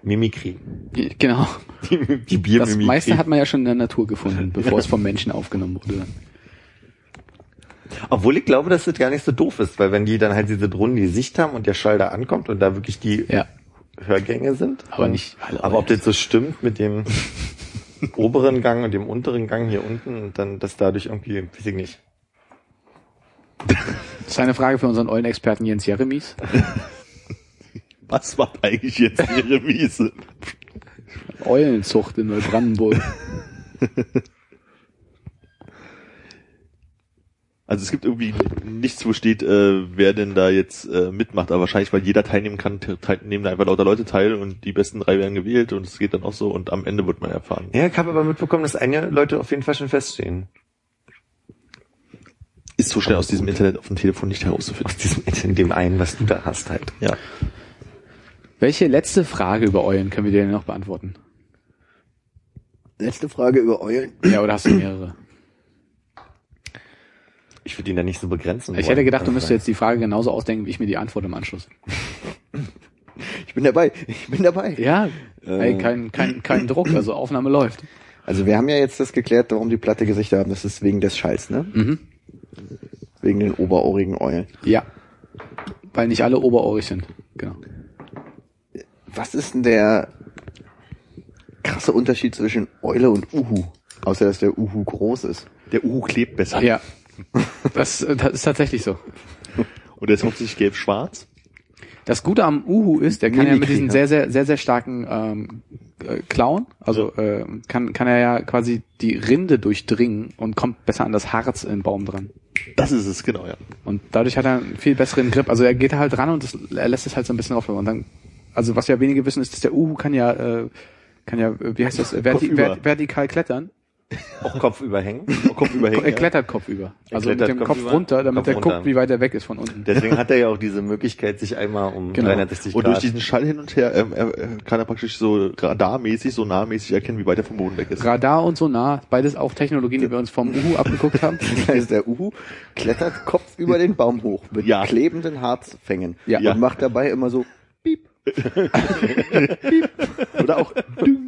Mimikry. Die- Genau. Die, die Das Biermimikry. meiste hat man ja schon in der Natur gefunden, <laughs> bevor es vom Menschen aufgenommen wurde. Obwohl ich glaube, dass das gar nicht so doof ist, weil wenn die dann halt diese runde Sicht haben und der Schall da ankommt und da wirklich die Ja, Hörgänge sind. aber nicht alle. Aber ob das so stimmt mit dem <laughs> oberen Gang und dem unteren Gang hier unten und dann das dadurch irgendwie, weiß ich nicht. Das ist eine Frage für unseren Eulenexperten Jens Jeremies. <laughs> Was macht eigentlich jetzt ihre Wiese? Eulenzucht in Neubrandenburg. Also es gibt irgendwie nichts, wo steht, äh, wer denn da jetzt äh, mitmacht, aber wahrscheinlich, weil jeder teilnehmen kann, teil- nehmen da einfach lauter Leute teil und die besten drei werden gewählt und es geht dann auch so und am Ende wird man erfahren. Ja, ich habe aber mitbekommen, dass einige Leute auf jeden Fall schon feststehen. Ist so schnell aus diesem Internet auf dem Telefon nicht herauszufinden. Aus diesem, in dem einen, was du da hast halt. Ja. Welche letzte Frage über Eulen können wir dir denn noch beantworten? Letzte Frage über Eulen. Ja, oder hast du mehrere? Ich würde ihn da nicht so begrenzen. Ich wollen. hätte gedacht, du müsstest jetzt die Frage genauso ausdenken, wie ich mir die Antwort im Anschluss. <laughs> Ich bin dabei. Ich bin dabei. Ja, Äh. ey, kein, kein, kein Druck, also Aufnahme läuft. Also wir haben ja jetzt das geklärt, warum die platte Gesichter haben. Das ist wegen des Schalls, ne? Mhm. Wegen den oberohrigen Eulen. Ja. Weil nicht alle oberohrig sind. Genau. Was ist denn der krasse Unterschied zwischen Eule und Uhu? Außer dass der Uhu groß ist. Der Uhu klebt besser. Ja. Das, das ist tatsächlich so. Und der ist hauptsächlich gelb-schwarz. Das Gute am Uhu ist, der kann ja mit Mimikry, diesen sehr, sehr, sehr, sehr starken ähm, äh, Klauen, also äh, kann, kann er ja quasi die Rinde durchdringen und kommt besser an das Harz im Baum dran. Das ist es, genau, ja. Und dadurch hat er einen viel besseren Grip. Also er geht halt ran und das, er lässt es halt so ein bisschen offen. Und dann, also was ja wenige wissen, ist, dass der Uhu kann ja, äh, kann ja, wie heißt das, verti vertikal klettern. Auch Kopf überhängen. Kopf überhängen. Er ja. klettert kopfüber. Also klettert mit dem Kopf Kopf über, runter, damit Kopf er runter. guckt, wie weit er weg ist von unten. Deswegen hat er ja auch diese Möglichkeit, sich einmal um Genau. 360 Und durch Grad. diesen Schall hin und her ähm, er, er kann er praktisch so radarmäßig, so nahmäßig erkennen, wie weit er vom Boden weg ist. Radar und Sonar, beides auch Technologien, die wir uns vom Uhu abgeguckt haben. <laughs> Das heißt, der Uhu klettert Kopf über den Baum hoch mit Ja. klebenden Harzfängen Ja. und macht dabei immer so. <laughs> Oder auch Ding.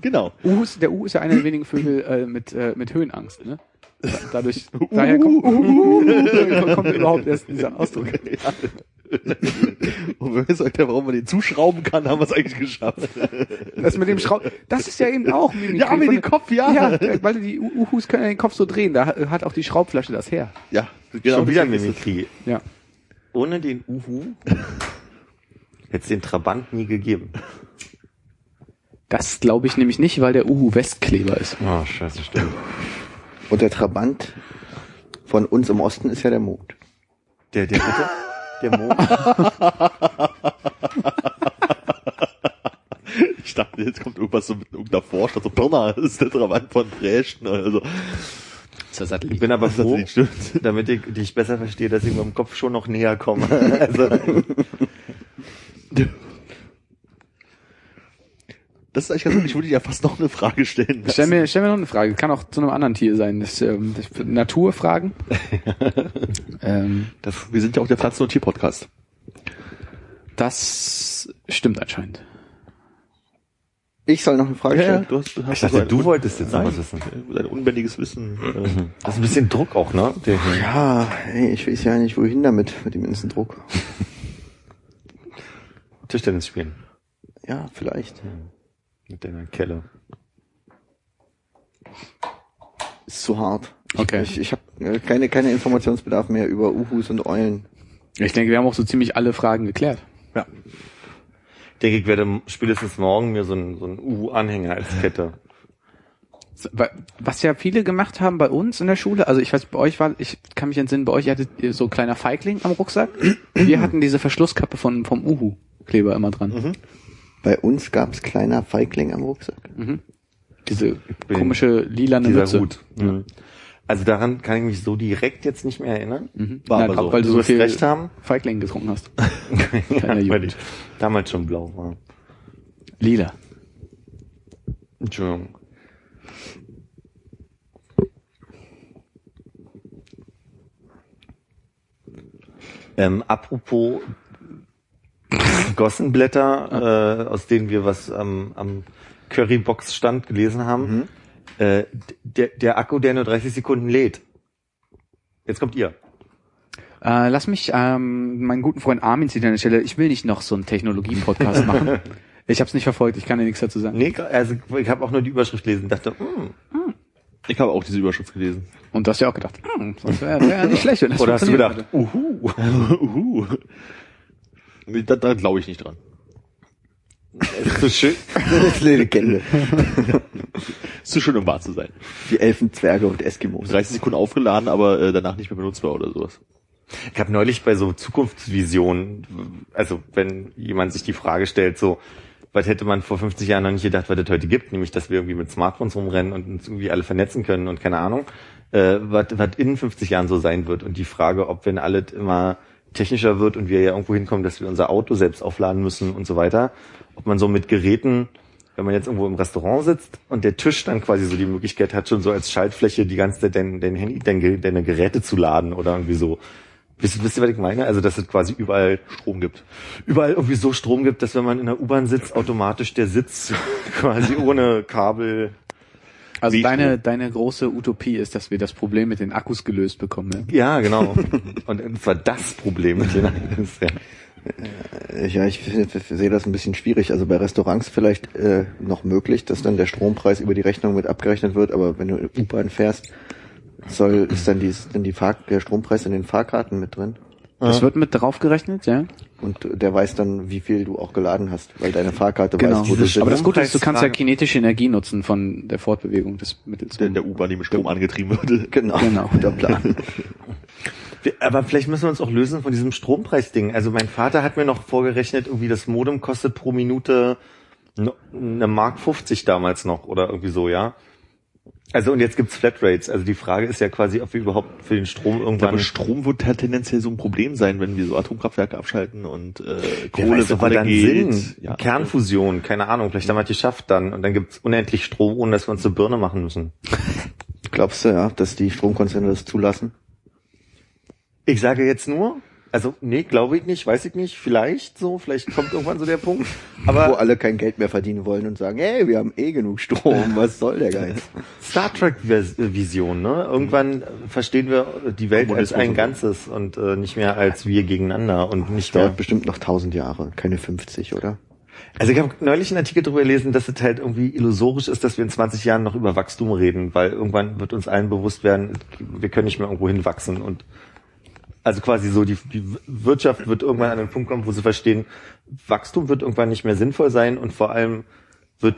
genau. Uhus, der Uhu ist ja einer der wenigen Vögel äh, mit, äh, mit Höhenangst. Ne? Da- Dadurch, <laughs> daher kommt, Uhu, <laughs> kommt überhaupt erst dieser Ausdruck. Und wenn wir sagt, warum man den zuschrauben kann, haben wir es eigentlich geschafft. Das mit dem Schraub, das ist ja eben auch Mimikry. Ja, mit dem Kopf, ja. Ja, der- weil die Uhus können ja den Kopf so drehen, da hat- auch die Schraubflasche das her. Ja, genau. Schon wieder Mimikry. Ja. Ohne den Uhu hätte es den Trabant nie gegeben. Das glaube ich nämlich nicht, weil der Uhu Westkleber ist. Oh, scheiße, stimmt. Und der Trabant von uns im Osten ist ja der Mond. Der, der, bitte? Der Mond. <laughs> Ich dachte, jetzt kommt irgendwas so mit irgendeiner Vorstadt, so Pirna, das ist der Trabant von Dresden oder so. Der Ich bin aber froh, damit ich dich besser verstehe, dass ich mit dem Kopf schon noch näher komme. <laughs> Also, Das ist eigentlich ganz gut. Ich würde dir ja fast noch eine Frage stellen. Stell mir, stell mir noch eine Frage. Kann auch zu einem anderen Tier sein. Das, ähm, das Naturfragen. <laughs> ähm, Das, wir sind ja auch der Pflanzen- und Tier-Podcast. das stimmt anscheinend. Ich soll noch eine Frage stellen. du hast, hast Ich dachte, so du wolltest jetzt noch was wissen. Dein unbändiges Wissen. äh, das ist ein bisschen Druck auch, ne? Ja, ey, ich weiß ja nicht, wohin damit, mit dem ganzen Druck. <laughs> Tischtennis spielen. Ja, vielleicht. Mit deiner Kelle. Ist zu hart. Ich, Okay. Ich, ich habe keine, keine Informationsbedarf mehr über Uhus und Eulen. Ich denke, wir haben auch so ziemlich alle Fragen geklärt. ja. Ich denke, ich werde spätestens morgen mir so einen, so einen Uhu-Anhänger als Kette. Was ja viele gemacht haben bei uns in der Schule, also ich weiß, bei euch war, ich kann mich entsinnen, bei euch hattet ihr so kleiner Feigling am Rucksack. Wir hatten diese Verschlusskappe von, vom Uhu-Kleber immer dran. Bei uns gab's kleiner Feigling am Rucksack. Diese bin komische lilane Dieser Mütze. Hut. Mhm. Also daran kann ich mich so direkt jetzt nicht mehr erinnern. Mhm. War Na, aber so. Weil du so viel recht haben. Feigling getrunken hast. <laughs> ja, Jugend. weil ich damals schon blau war. Lila. Entschuldigung. Ähm, apropos Gossenblätter, äh, aus denen wir was am, am Currybox-Stand gelesen haben. Äh, der, der Akku, der nur 30 Sekunden lädt. Jetzt kommt ihr. Äh, lass mich ähm, meinen guten Freund Armin zitieren an der Stelle. Ich will nicht noch so einen Technologie-Podcast <laughs> machen. Ich habe es nicht verfolgt, ich kann dir nichts dazu sagen. Nee, also ich habe auch nur die Überschrift gelesen und dachte, hm, Ich habe auch diese Überschrift gelesen. Und du hast ja auch gedacht, hm, das wäre wär nicht schlecht. Wenn das oder hast du gedacht, uhu. <laughs> Uhu. Nee, Da, da glaube ich nicht dran. Das ist so schön. <laughs> Das ist eine Legende. <laughs> Ist zu schön, um wahr zu sein. Die Elfen, Zwerge und Eskimos. 30 Sekunden aufgeladen, aber äh, danach nicht mehr benutzbar oder sowas. Ich habe neulich bei so Zukunftsvisionen, also wenn jemand sich die Frage stellt, so, was hätte man vor 50 Jahren noch nicht gedacht, was es heute gibt, nämlich dass wir irgendwie mit Smartphones rumrennen und uns irgendwie alle vernetzen können und keine Ahnung, äh, was, was in 50 Jahren so sein wird. Und die Frage, ob wenn alles immer technischer wird und wir ja irgendwo hinkommen, dass wir unser Auto selbst aufladen müssen und so weiter, ob man so mit Geräten, wenn man jetzt irgendwo im Restaurant sitzt und der Tisch dann quasi so die Möglichkeit hat, schon so als Schaltfläche die ganze dein, dein Handy, dein, deine Geräte zu laden oder irgendwie so. Wisst, wisst ihr, was ich meine? Also, dass es quasi überall Strom gibt. überall irgendwie so Strom gibt, dass wenn man in der U-Bahn sitzt, automatisch der Sitz <laughs> quasi ohne Kabel. Also deine, deine große Utopie ist, dass wir das Problem mit den Akkus gelöst bekommen. Ne? Ja, genau. Und zwar das Problem mit den Akkus, ja. Äh, Ja, ich sehe das ein bisschen schwierig. Also bei Restaurants vielleicht äh, noch möglich, dass dann der Strompreis über die Rechnung mit abgerechnet wird, aber wenn du U-Bahn fährst, soll ist dann, die, ist dann die Fahr der Strompreis in den Fahrkarten mit drin. Das wird mit draufgerechnet, ja? Und der weiß dann, wie viel du auch geladen hast, weil deine Fahrkarte Genau. weiß, wo du. Aber das Gute ist, du kannst ja kinetische Energie nutzen von der Fortbewegung des Mittels. Der in der U-Bahn, die mit Strom angetrieben würde. genau, Genau. <laughs> der Plan. Aber vielleicht müssen wir uns auch lösen von diesem Strompreisding. Also mein Vater hat mir noch vorgerechnet, irgendwie das Modem kostet pro Minute eine Mark 50 damals noch oder irgendwie so, ja. Also und jetzt gibt's Flatrates. Also die Frage ist ja quasi, ob wir überhaupt für den Strom Ich glaube, irgendwann Strom wird halt tendenziell so ein Problem sein, wenn wir so Atomkraftwerke abschalten und äh, Kohle weiß, wir dann geht. sind. Ja. Kernfusion, keine Ahnung, vielleicht haben wir es geschafft dann und dann gibt's unendlich Strom, ohne dass wir uns eine Birne machen müssen. Glaubst du, ja, dass die Stromkonzerne das zulassen? Ich sage jetzt nur, also nee, glaube ich nicht, weiß ich nicht, vielleicht so, vielleicht kommt irgendwann so der Punkt. <laughs> Wo Aber alle kein Geld mehr verdienen wollen und sagen, hey, wir haben eh genug Strom, was soll der Geiz? <laughs> Star Trek Vers- Vision, ne? Irgendwann verstehen wir die Welt als ein Ganzes und äh, nicht mehr als wir gegeneinander und nicht Dauert mehr. bestimmt noch tausend Jahre, keine 50, oder? Also ich habe neulich einen Artikel darüber gelesen, dass es halt irgendwie illusorisch ist, dass wir in 20 Jahren noch über Wachstum reden, weil irgendwann wird uns allen bewusst werden, wir können nicht mehr irgendwo hinwachsen und also quasi so die, die Wirtschaft wird irgendwann an den Punkt kommen, wo sie verstehen, Wachstum wird irgendwann nicht mehr sinnvoll sein und vor allem wird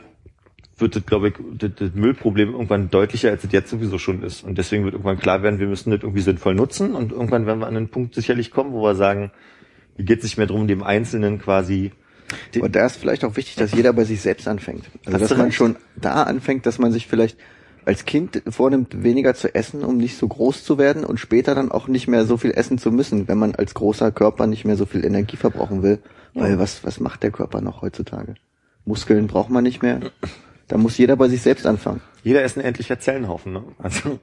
wird das, glaube ich, das, das Müllproblem irgendwann deutlicher, als es jetzt sowieso schon ist. Und deswegen wird irgendwann klar werden, wir müssen das irgendwie sinnvoll nutzen und irgendwann werden wir an einen Punkt sicherlich kommen, wo wir sagen, hier geht es nicht mehr darum, dem Einzelnen quasi Aber da ist vielleicht auch wichtig, dass jeder bei sich selbst anfängt. Also dass man schon da anfängt, dass man sich vielleicht als Kind vornimmt, weniger zu essen, um nicht so groß zu werden und später dann auch nicht mehr so viel essen zu müssen, wenn man als großer Körper nicht mehr so viel Energie verbrauchen will. Weil was, was macht der Körper noch heutzutage? Muskeln braucht man nicht mehr. Da muss jeder bei sich selbst anfangen. Jeder ist ein endlicher Zellenhaufen, ne? Also,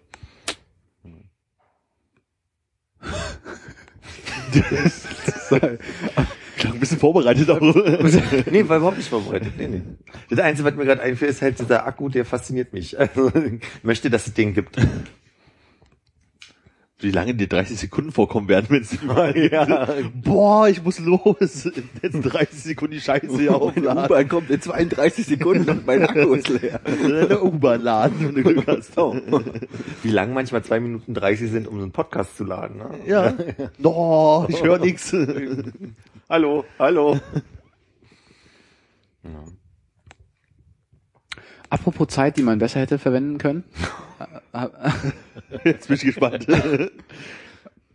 <laughs> Klang ein bisschen vorbereitet auch. <laughs> nee, war überhaupt nicht vorbereitet. Nee, nee. Das Einzige, was mir gerade einfällt, ist halt dieser Akku, der fasziniert mich. Also, ich <laughs> möchte, dass es den gibt. Wie lange dir 30 Sekunden vorkommen werden, wenn es <laughs> überall Ja. Boah, ich muss los. Jetzt 30 Sekunden die Scheiße hier aufladen. kommt in 32 Sekunden und mein Akku ist leer. Eine U-Bahn laden, wenn du Glück hast. Oh. Wie lang manchmal zwei Minuten 30 sind, um so einen Podcast zu laden. Ne? Ja. No, ich höre nix. Hallo, hallo. Apropos Zeit, die man besser hätte verwenden können. <laughs> Jetzt bin ich gespannt.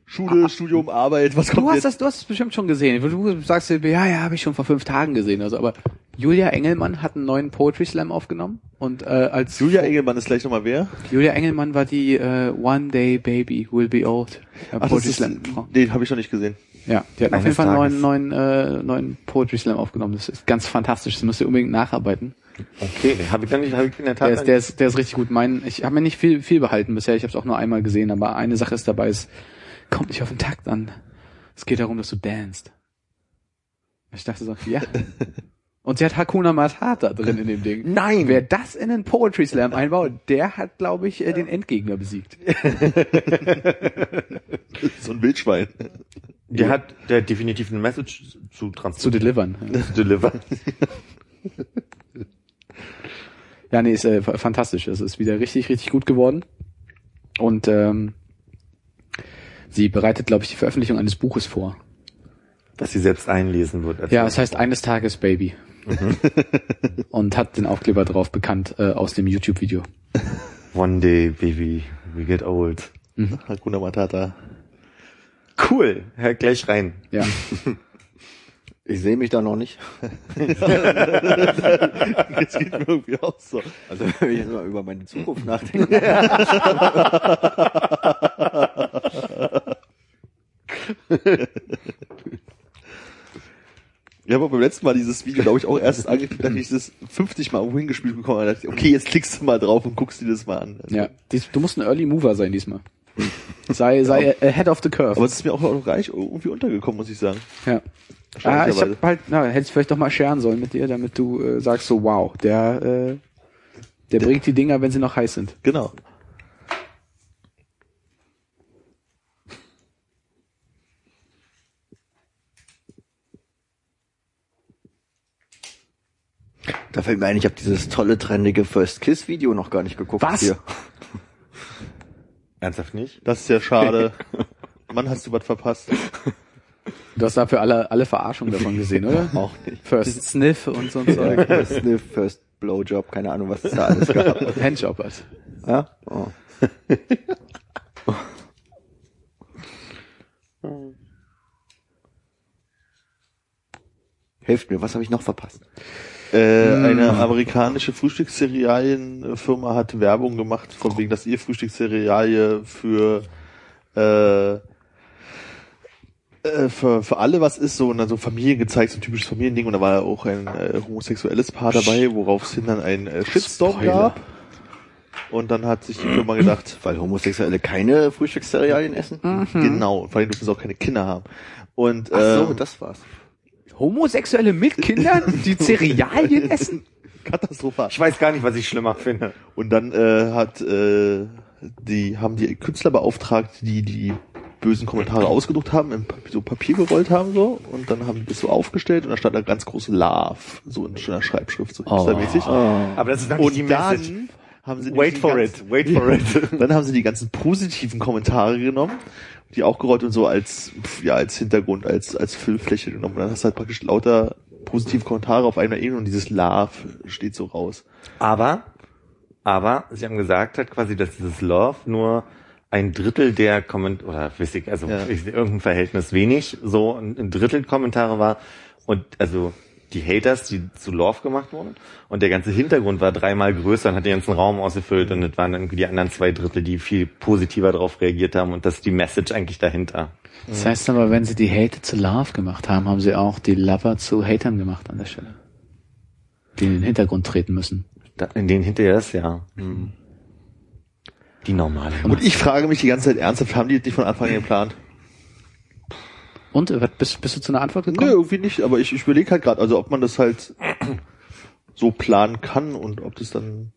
Schule, Studium, Arbeit, was kommt Du hast jetzt? das, du hast es bestimmt schon gesehen. Du sagst dir, ja, ja, habe ich schon vor fünf Tagen gesehen. Also, aber Julia Engelmann hat einen neuen Poetry Slam aufgenommen und äh, als Julia Engelmann ist gleich nochmal wer? Julia Engelmann war die äh, One Day Baby Will Be Old äh, Ach, Poetry Slam. Frau. den habe ich noch nicht gesehen. Ja, die hat auf jeden Fall einen neuen, neuen, äh, neuen Poetry Slam aufgenommen. Das ist ganz fantastisch. Das müsst ihr unbedingt nacharbeiten. Okay, habe ich dann nicht, habe ich in der Tat. Der ist, der ist, der ist richtig gut. Mein, ich habe mir nicht viel, viel behalten bisher. Ich habe es auch nur einmal gesehen, aber eine Sache ist dabei, es kommt nicht auf den Takt an. Es geht darum, dass du danst. Ich dachte so, ja. <laughs> Und sie hat Hakuna Matata drin in dem Ding. Nein! Wer das in einen Poetry Slam einbaut, der hat, glaube ich, äh, den Endgegner besiegt. <laughs> <laughs> So ein Wildschwein. Der hat, der hat definitiv eine Message zu Zu transportieren. delivern. <laughs> Zu delivern. Ja, nee, ist äh, fa- fantastisch. Es ist wieder richtig, richtig gut geworden. Und ähm, sie bereitet, glaube ich, die Veröffentlichung eines Buches vor. Dass sie selbst einlesen wird. Ja, es heißt eines Tages Baby. <laughs> Und hat den Aufkleber drauf bekannt äh, aus dem YouTube-Video. One day, baby, we get old. Hakuna Matata. Cool, hör gleich rein. Ja. Ich sehe mich da noch nicht. <laughs> Jetzt geht mir irgendwie auch so. Also wenn ich jetzt mal über meine Zukunft nachdenke. <laughs> Ich habe beim letzten Mal dieses Video, glaube ich, auch erst angeklickt, nachdem ich das 50 Mal irgendwo hingespielt bekommen habe. Okay, jetzt klickst du mal drauf und guckst dir das mal an. Also, ja. Du musst ein Early Mover sein diesmal. Sei, sei ahead of the curve. Aber es ist mir auch noch gar nicht irgendwie untergekommen, muss ich sagen. ja. Ah, ich hab halt, na, hätte ich vielleicht doch mal scheren sollen mit dir, damit du äh, sagst so, wow, der, äh, der bringt die Dinger, wenn sie noch heiß sind. Genau. Da fällt mir ein, ich habe dieses tolle, trendige First Kiss Video noch gar nicht geguckt. Was? Hier. Ernsthaft nicht? Das ist ja schade. <laughs> Mann, hast du was verpasst. Du hast dafür alle, alle Verarschungen davon gesehen, oder? <laughs> Auch nicht. First Sniff und so ein Zeug. First <laughs> Sniff, First Blowjob, keine Ahnung, was es da alles gab. Handshoppers. Ja? Oh. Helft mir, was habe ich noch verpasst? Äh, eine amerikanische Frühstücksserialienfirma hat Werbung gemacht, von wegen, dass ihr Frühstücksserialie für äh, äh, für, für alle was ist, so und dann so Familien gezeigt, so ein typisches Familiending und da war auch ein äh, homosexuelles Paar dabei, worauf es hin dann ein äh, Shitstorm Spoiler. gab. Und dann hat sich die Firma gedacht, <clears throat> Weil Homosexuelle keine Frühstücksserialien essen? genau, vor allem dürfen sie auch keine Kinder haben. Und Ach so, ähm, das war's. Homosexuelle mit Kindern, die Cerealien <laughs> essen? katastrophal. Ich weiß gar nicht, was ich schlimmer finde. Und dann äh, hat äh, die haben die Künstler beauftragt, die die bösen Kommentare ausgedruckt haben, in Papier, so Papier gerollt haben so und dann haben die das so aufgestellt und da stand da ganz große Love so in schöner Schreibschrift so hipstermäßig. Aber das ist dann nicht die Und Message. dann haben sie Wait for ganzen- it, wait for it. <laughs> Dann haben sie die ganzen positiven Kommentare genommen, die auch gerollt und so als ja als Hintergrund, als als Füllfläche genommen. Und dann hast du halt praktisch lauter positive Kommentare auf einer Ebene und dieses Love steht so raus. Aber, aber, sie haben gesagt halt quasi, dass dieses Love nur ein Drittel der Komment oder weiß ich, also Ja. irgendein Verhältnis wenig, so ein Drittel Kommentare war und also die Haters, die zu Love gemacht wurden und der ganze Hintergrund war dreimal größer und hat den ganzen Raum ausgefüllt und es waren irgendwie die anderen zwei Drittel, die viel positiver darauf reagiert haben und das ist die Message eigentlich dahinter. Das heißt aber, wenn sie die Hater zu Love gemacht haben, haben sie auch die Lover zu Hatern gemacht an der Stelle. Die in den Hintergrund treten müssen. Da, in den hinterher ist ja hm, die normale. Und ich frage mich die ganze Zeit ernsthaft, haben die das nicht von Anfang an geplant? Und, bist, bist du zu einer Antwort Nö, gekommen? irgendwie nicht, aber ich, ich überlege halt gerade, also ob man das halt <clears throat> so planen kann und ob das dann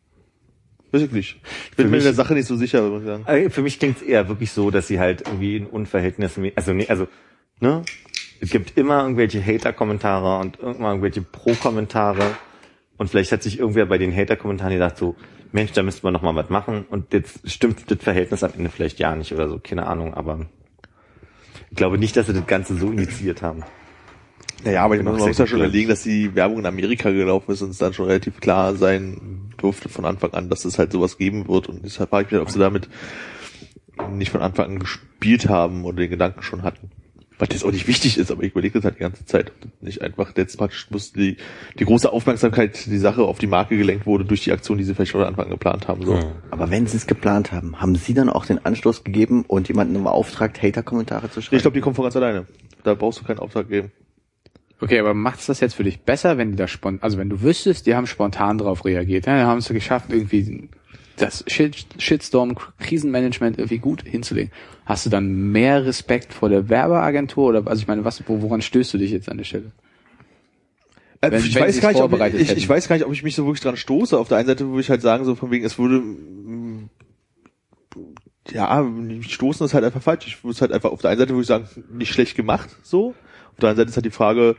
weiß ich nicht. Ich bin Für mir mich- der Sache nicht so sicher, muss ich sagen. Äh, Für mich klingt es eher wirklich so, dass sie halt irgendwie in Unverhältnissen, also nee, also, ne? Es gibt immer irgendwelche Hater-Kommentare und immer irgendwelche Pro-Kommentare und vielleicht hat sich irgendwer bei den Hater-Kommentaren gedacht so, Mensch, da müsste man noch mal was machen und jetzt stimmt das Verhältnis am Ende vielleicht ja nicht oder so, keine Ahnung, aber ich glaube nicht, dass sie das Ganze so initiiert haben. Naja, aber man auch muss ja schon überlegen, dass die Werbung in Amerika gelaufen ist und es dann schon relativ klar sein durfte von Anfang an, dass es halt sowas geben wird. Und deshalb frage ich mich, ob sie damit nicht von Anfang an gespielt haben oder den Gedanken schon hatten. Was jetzt auch nicht wichtig ist, aber ich überlege das halt die ganze Zeit. ob das Nicht einfach jetzt praktisch muss die, die große Aufmerksamkeit, die Sache auf die Marke gelenkt wurde durch die Aktion, die sie vielleicht schon von Anfang an geplant haben. So. Aber wenn sie es geplant haben, haben sie dann auch den Anstoß gegeben und jemanden beauftragt, Hater-Kommentare zu schreiben? Ich glaube, die kommen von ganz alleine. Da brauchst du keinen Auftrag geben. Okay, aber macht's das jetzt für dich besser, wenn die da spontan, also wenn du wüsstest, die haben spontan drauf reagiert, ja, haben es geschafft, irgendwie das Shit, Shitstorm, Krisenmanagement irgendwie gut hinzulegen. Hast du dann mehr Respekt vor der Werbeagentur oder, also ich meine, was, wo- woran stößt du dich jetzt an der Stelle? Äh, Wenn- ich, wenn weiß gar nicht, ob ich, ich, ich weiß gar nicht, ob ich mich so wirklich dran stoße. Auf der einen Seite würde ich halt sagen, so von wegen, es würde ja, stoßen ist halt einfach falsch. Ich würde es halt einfach, auf der einen Seite würde ich sagen, nicht schlecht gemacht, so. Auf der anderen Seite ist halt die Frage,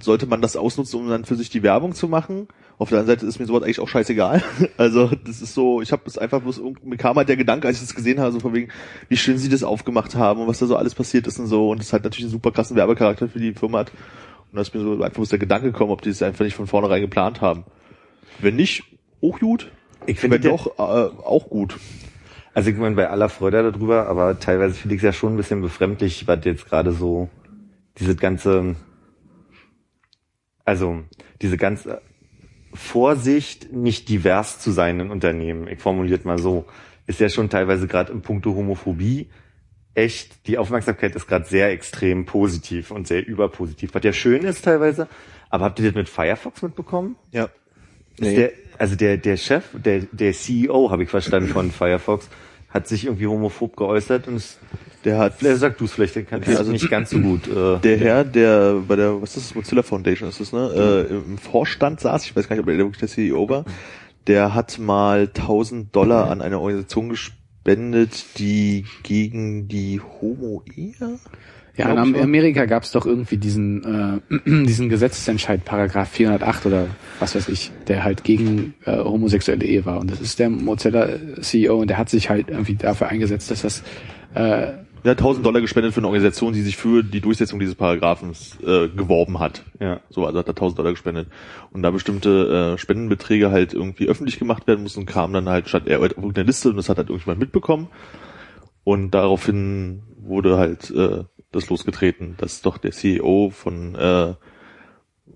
sollte man das ausnutzen, um dann für sich die Werbung zu machen? Auf der anderen Seite ist mir sowas eigentlich auch scheißegal. <laughs> Also das ist so, ich habe es einfach bloß, mir kam halt der Gedanke, als ich das gesehen habe, so von wegen, wie schön sie das aufgemacht haben und was da so alles passiert ist und so. Und es halt natürlich einen super krassen Werbecharakter für die Firma hat. Und da ist mir so einfach bloß der Gedanke gekommen, ob die es einfach nicht von vornherein geplant haben. Wenn nicht, auch gut. Ich finde doch, äh, auch gut. Also ich meine, bei aller Freude darüber, aber teilweise finde ich es ja schon ein bisschen befremdlich, was jetzt gerade so diese ganze, also diese ganze Vorsicht, nicht divers zu sein in Unternehmen, ich formuliert mal so, ist ja schon teilweise gerade im Punkto Homophobie echt, die Aufmerksamkeit ist gerade sehr extrem positiv und sehr überpositiv, was ja schön ist teilweise. Aber habt ihr das mit Firefox mitbekommen? Ja. Ist Nee. Der, also der, der Chef, der, der CEO, habe ich verstanden, von Firefox, hat sich irgendwie homophob geäußert und es, Der hat, vielleicht sag du es vielleicht, den kannst Okay, du also- nicht ganz so gut. Äh, der Herr, der bei der, was ist das, Mozilla Foundation ist das, ne, äh, im Vorstand saß, ich weiß gar nicht, ob er wirklich der CEO war, der hat mal 1000 Dollar an eine Organisation gespendet, die gegen die Homo-Ehe? Ja, in ich. Amerika gab es doch irgendwie diesen, äh, <clears throat> diesen Gesetzesentscheid, Paragraph 408 oder was weiß ich, der halt gegen äh, homosexuelle Ehe war. Und das ist der Mozilla-CEO und der hat sich halt irgendwie dafür eingesetzt, dass das äh, Hat 1000 Dollar gespendet für eine Organisation, die sich für die Durchsetzung dieses Paragraphens äh, geworben hat. ja. So, also hat er 1000 Dollar gespendet. Und da bestimmte äh, Spendenbeträge halt irgendwie öffentlich gemacht werden mussten, kam dann halt, statt er auf irgendeine Liste und das hat halt irgendjemand mitbekommen. Und daraufhin wurde halt äh, das losgetreten, dass doch der CEO von äh,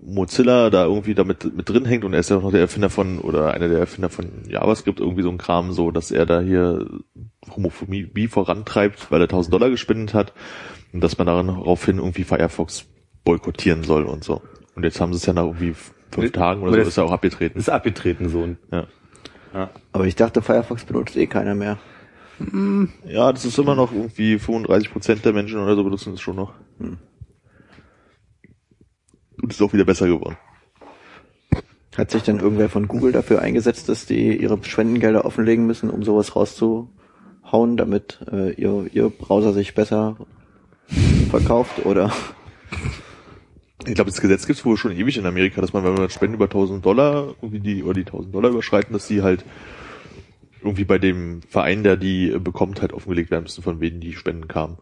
Mozilla da irgendwie damit mit drin hängt und er ist ja auch noch der Erfinder von, oder einer der Erfinder von JavaScript, irgendwie so ein Kram, so, dass er da hier Homophobie vorantreibt, weil er 1000 Dollar gespendet hat und dass man daraufhin irgendwie Firefox boykottieren soll und so. Und jetzt haben sie es ja nach irgendwie fünf Tagen oder so, das- ist er auch abgetreten. Ist abgetreten so. Ja. ja. Aber ich dachte, Firefox benutzt eh keiner mehr. ja, das ist immer noch irgendwie 35 Prozent der Menschen oder so benutzen es schon noch. Hm. Und ist auch wieder besser geworden. Hat sich dann irgendwer von Google dafür eingesetzt, dass die ihre Spendengelder offenlegen müssen, um sowas rauszuhauen, damit äh, ihr, ihr Browser sich besser verkauft? Oder Ich glaube, das Gesetz gibt es wohl schon ewig in Amerika, dass man, wenn man Spenden über 1000 Dollar, irgendwie die, oder die 1000 Dollar überschreiten, dass die halt irgendwie bei dem Verein, der die äh, bekommt, halt offengelegt werden müssen, von wem die Spenden kamen.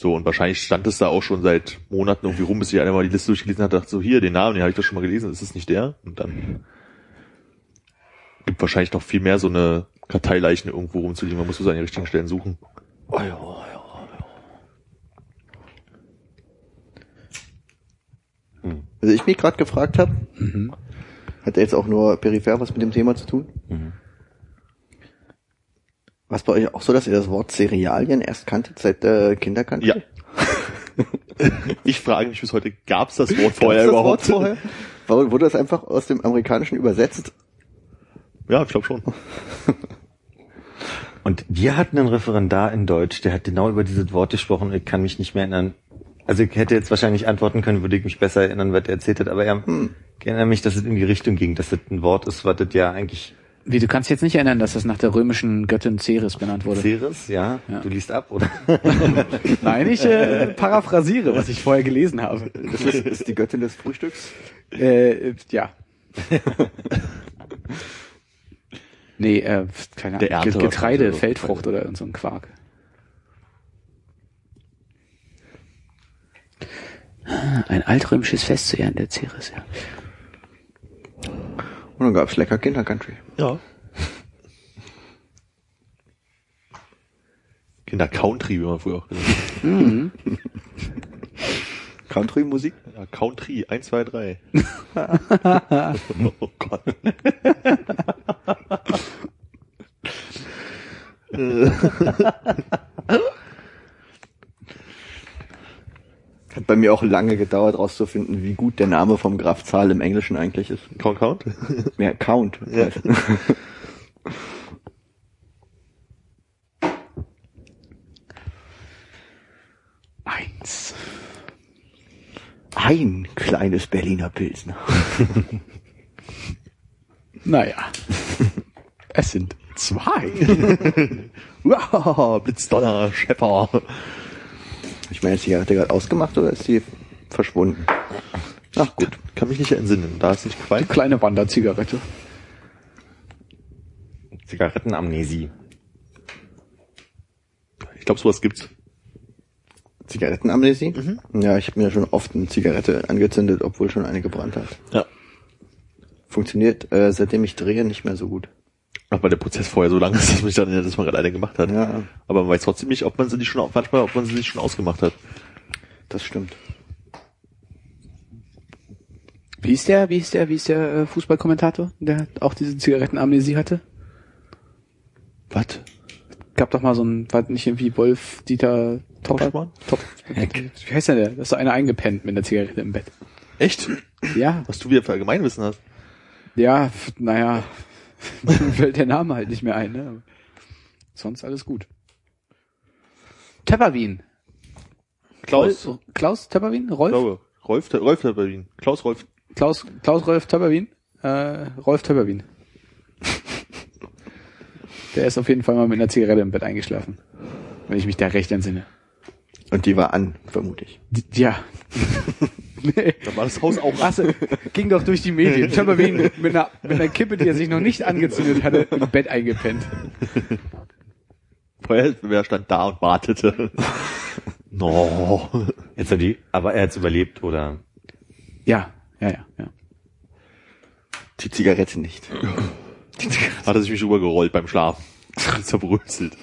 So, und wahrscheinlich stand es da auch schon seit Monaten irgendwie rum, bis ich einmal die Liste durchgelesen hat, dachte so, hier, den Namen, den habe ich doch schon mal gelesen, ist es nicht der? Und dann gibt wahrscheinlich noch viel mehr so eine Karteileichen irgendwo rumzuliegen, man muss so seine richtigen Stellen suchen. oh ja, oh ja. Also ich mich gerade gefragt habe, hat er jetzt auch nur peripher was mit dem Thema zu tun? Mhm. Was bei euch auch so, dass ihr das Wort Cerealien erst kanntet seit äh, Kinderkante? Ja. <laughs> ich frage mich bis heute, gab es das Wort vorher Gab's das überhaupt? Wort vorher? War- Wurde das einfach aus dem Amerikanischen übersetzt? Ja, ich glaube schon. <laughs> Und wir hatten einen Referendar in Deutsch, der hat genau über dieses Wort gesprochen. Ich kann mich nicht mehr erinnern. Also ich hätte jetzt wahrscheinlich antworten können, würde ich mich besser erinnern, was er erzählt hat. Aber er, ich erinnere mich, dass es in die Richtung ging, dass das ein Wort ist, was das ja eigentlich Wie, du kannst jetzt nicht erinnern, dass das nach der römischen Göttin Ceres benannt wurde. Ceres, ja? Ja. Du liest ab, oder? <laughs> Nein, ich äh, paraphrasiere, was ich vorher gelesen habe. Das ist, ist die Göttin des Frühstücks. Äh, ja. nee, äh, keine Ahnung. Ernte Ge- Getreide, oder? Feldfrucht oder so ein Quark. Ein altrömisches Fest zu Ehren der Ceres, ja. Und dann gab's lecker Kindercountry. Ja. <laughs> Kinder Country, wie man früher auch gesagt hat. Country-Musik? Ja, Country, 1, 2, 3. oh Gott. <laughs> Hat bei mir auch lange gedauert, rauszufinden, wie gut der Name vom Graf Zahl im Englischen eigentlich ist. Count, Count? Ja, Count. Ja. <laughs> Eins. Ein kleines Berliner Pilsner. <laughs> Naja. es sind zwei. <laughs> Wow, Blitzdonner, Schepper. Ich meine, ist die Zigarette gerade ausgemacht oder ist sie verschwunden? Ach gut. Kann mich nicht entsinnen. Da ist nicht Qualm. Kleine Wanderzigarette. Zigarettenamnesie. Ich glaube, sowas gibt's. Zigarettenamnesie? Ja, ich habe mir schon oft eine Zigarette angezündet, obwohl schon eine gebrannt hat. Ja. Funktioniert, äh, seitdem ich drehe, nicht mehr so gut. Auch weil der Prozess vorher so lang ist, dass man sich dann erinnert, dass man gerade eine gemacht hat. Ja, Aber man weiß trotzdem nicht, ob man sie nicht schon, manchmal, ob man sie nicht schon ausgemacht hat. das stimmt. Wie ist der, wie ist der, wie ist der äh, Fußballkommentator, der auch diese Zigarettenamnesie hatte? Was? Gab doch mal so ein, war nicht irgendwie Wolf, Dieter, Topper? Topspahn? Top, wie heißt der der? Da ist doch einer eingepennt mit einer Zigarette im Bett. Echt? Ja, Was du wieder für Allgemeinwissen hast. ja, naja, <laughs> fällt der Name halt nicht mehr ein, ne? Sonst alles gut. Tepperwien. Klaus. Rolf, Klaus Tepperwien? Rolf? Glaube. Rolf, Rolf der Berlin. Klaus Rolf. Klaus, Klaus Rolf Töpperwien? Äh, Rolf Töpperwien. Der ist auf jeden Fall mal mit einer Zigarette im Bett eingeschlafen. Wenn ich mich da recht entsinne. Und die war an, vermute ich. Die, ja. <laughs> nee. Da war das Haus auch. Ach ging doch durch die Medien. Töpperwien mit einer, mit einer Kippe, die er sich noch nicht angezündet hatte, im Bett eingepennt. Feuerwehr stand da und wartete. no. Jetzt hat die, aber er hat es überlebt, oder? Ja, ja, ja, ja. Die Zigarette nicht. Hat er sich mich übergerollt beim Schlafen. <laughs> Zerbröselt.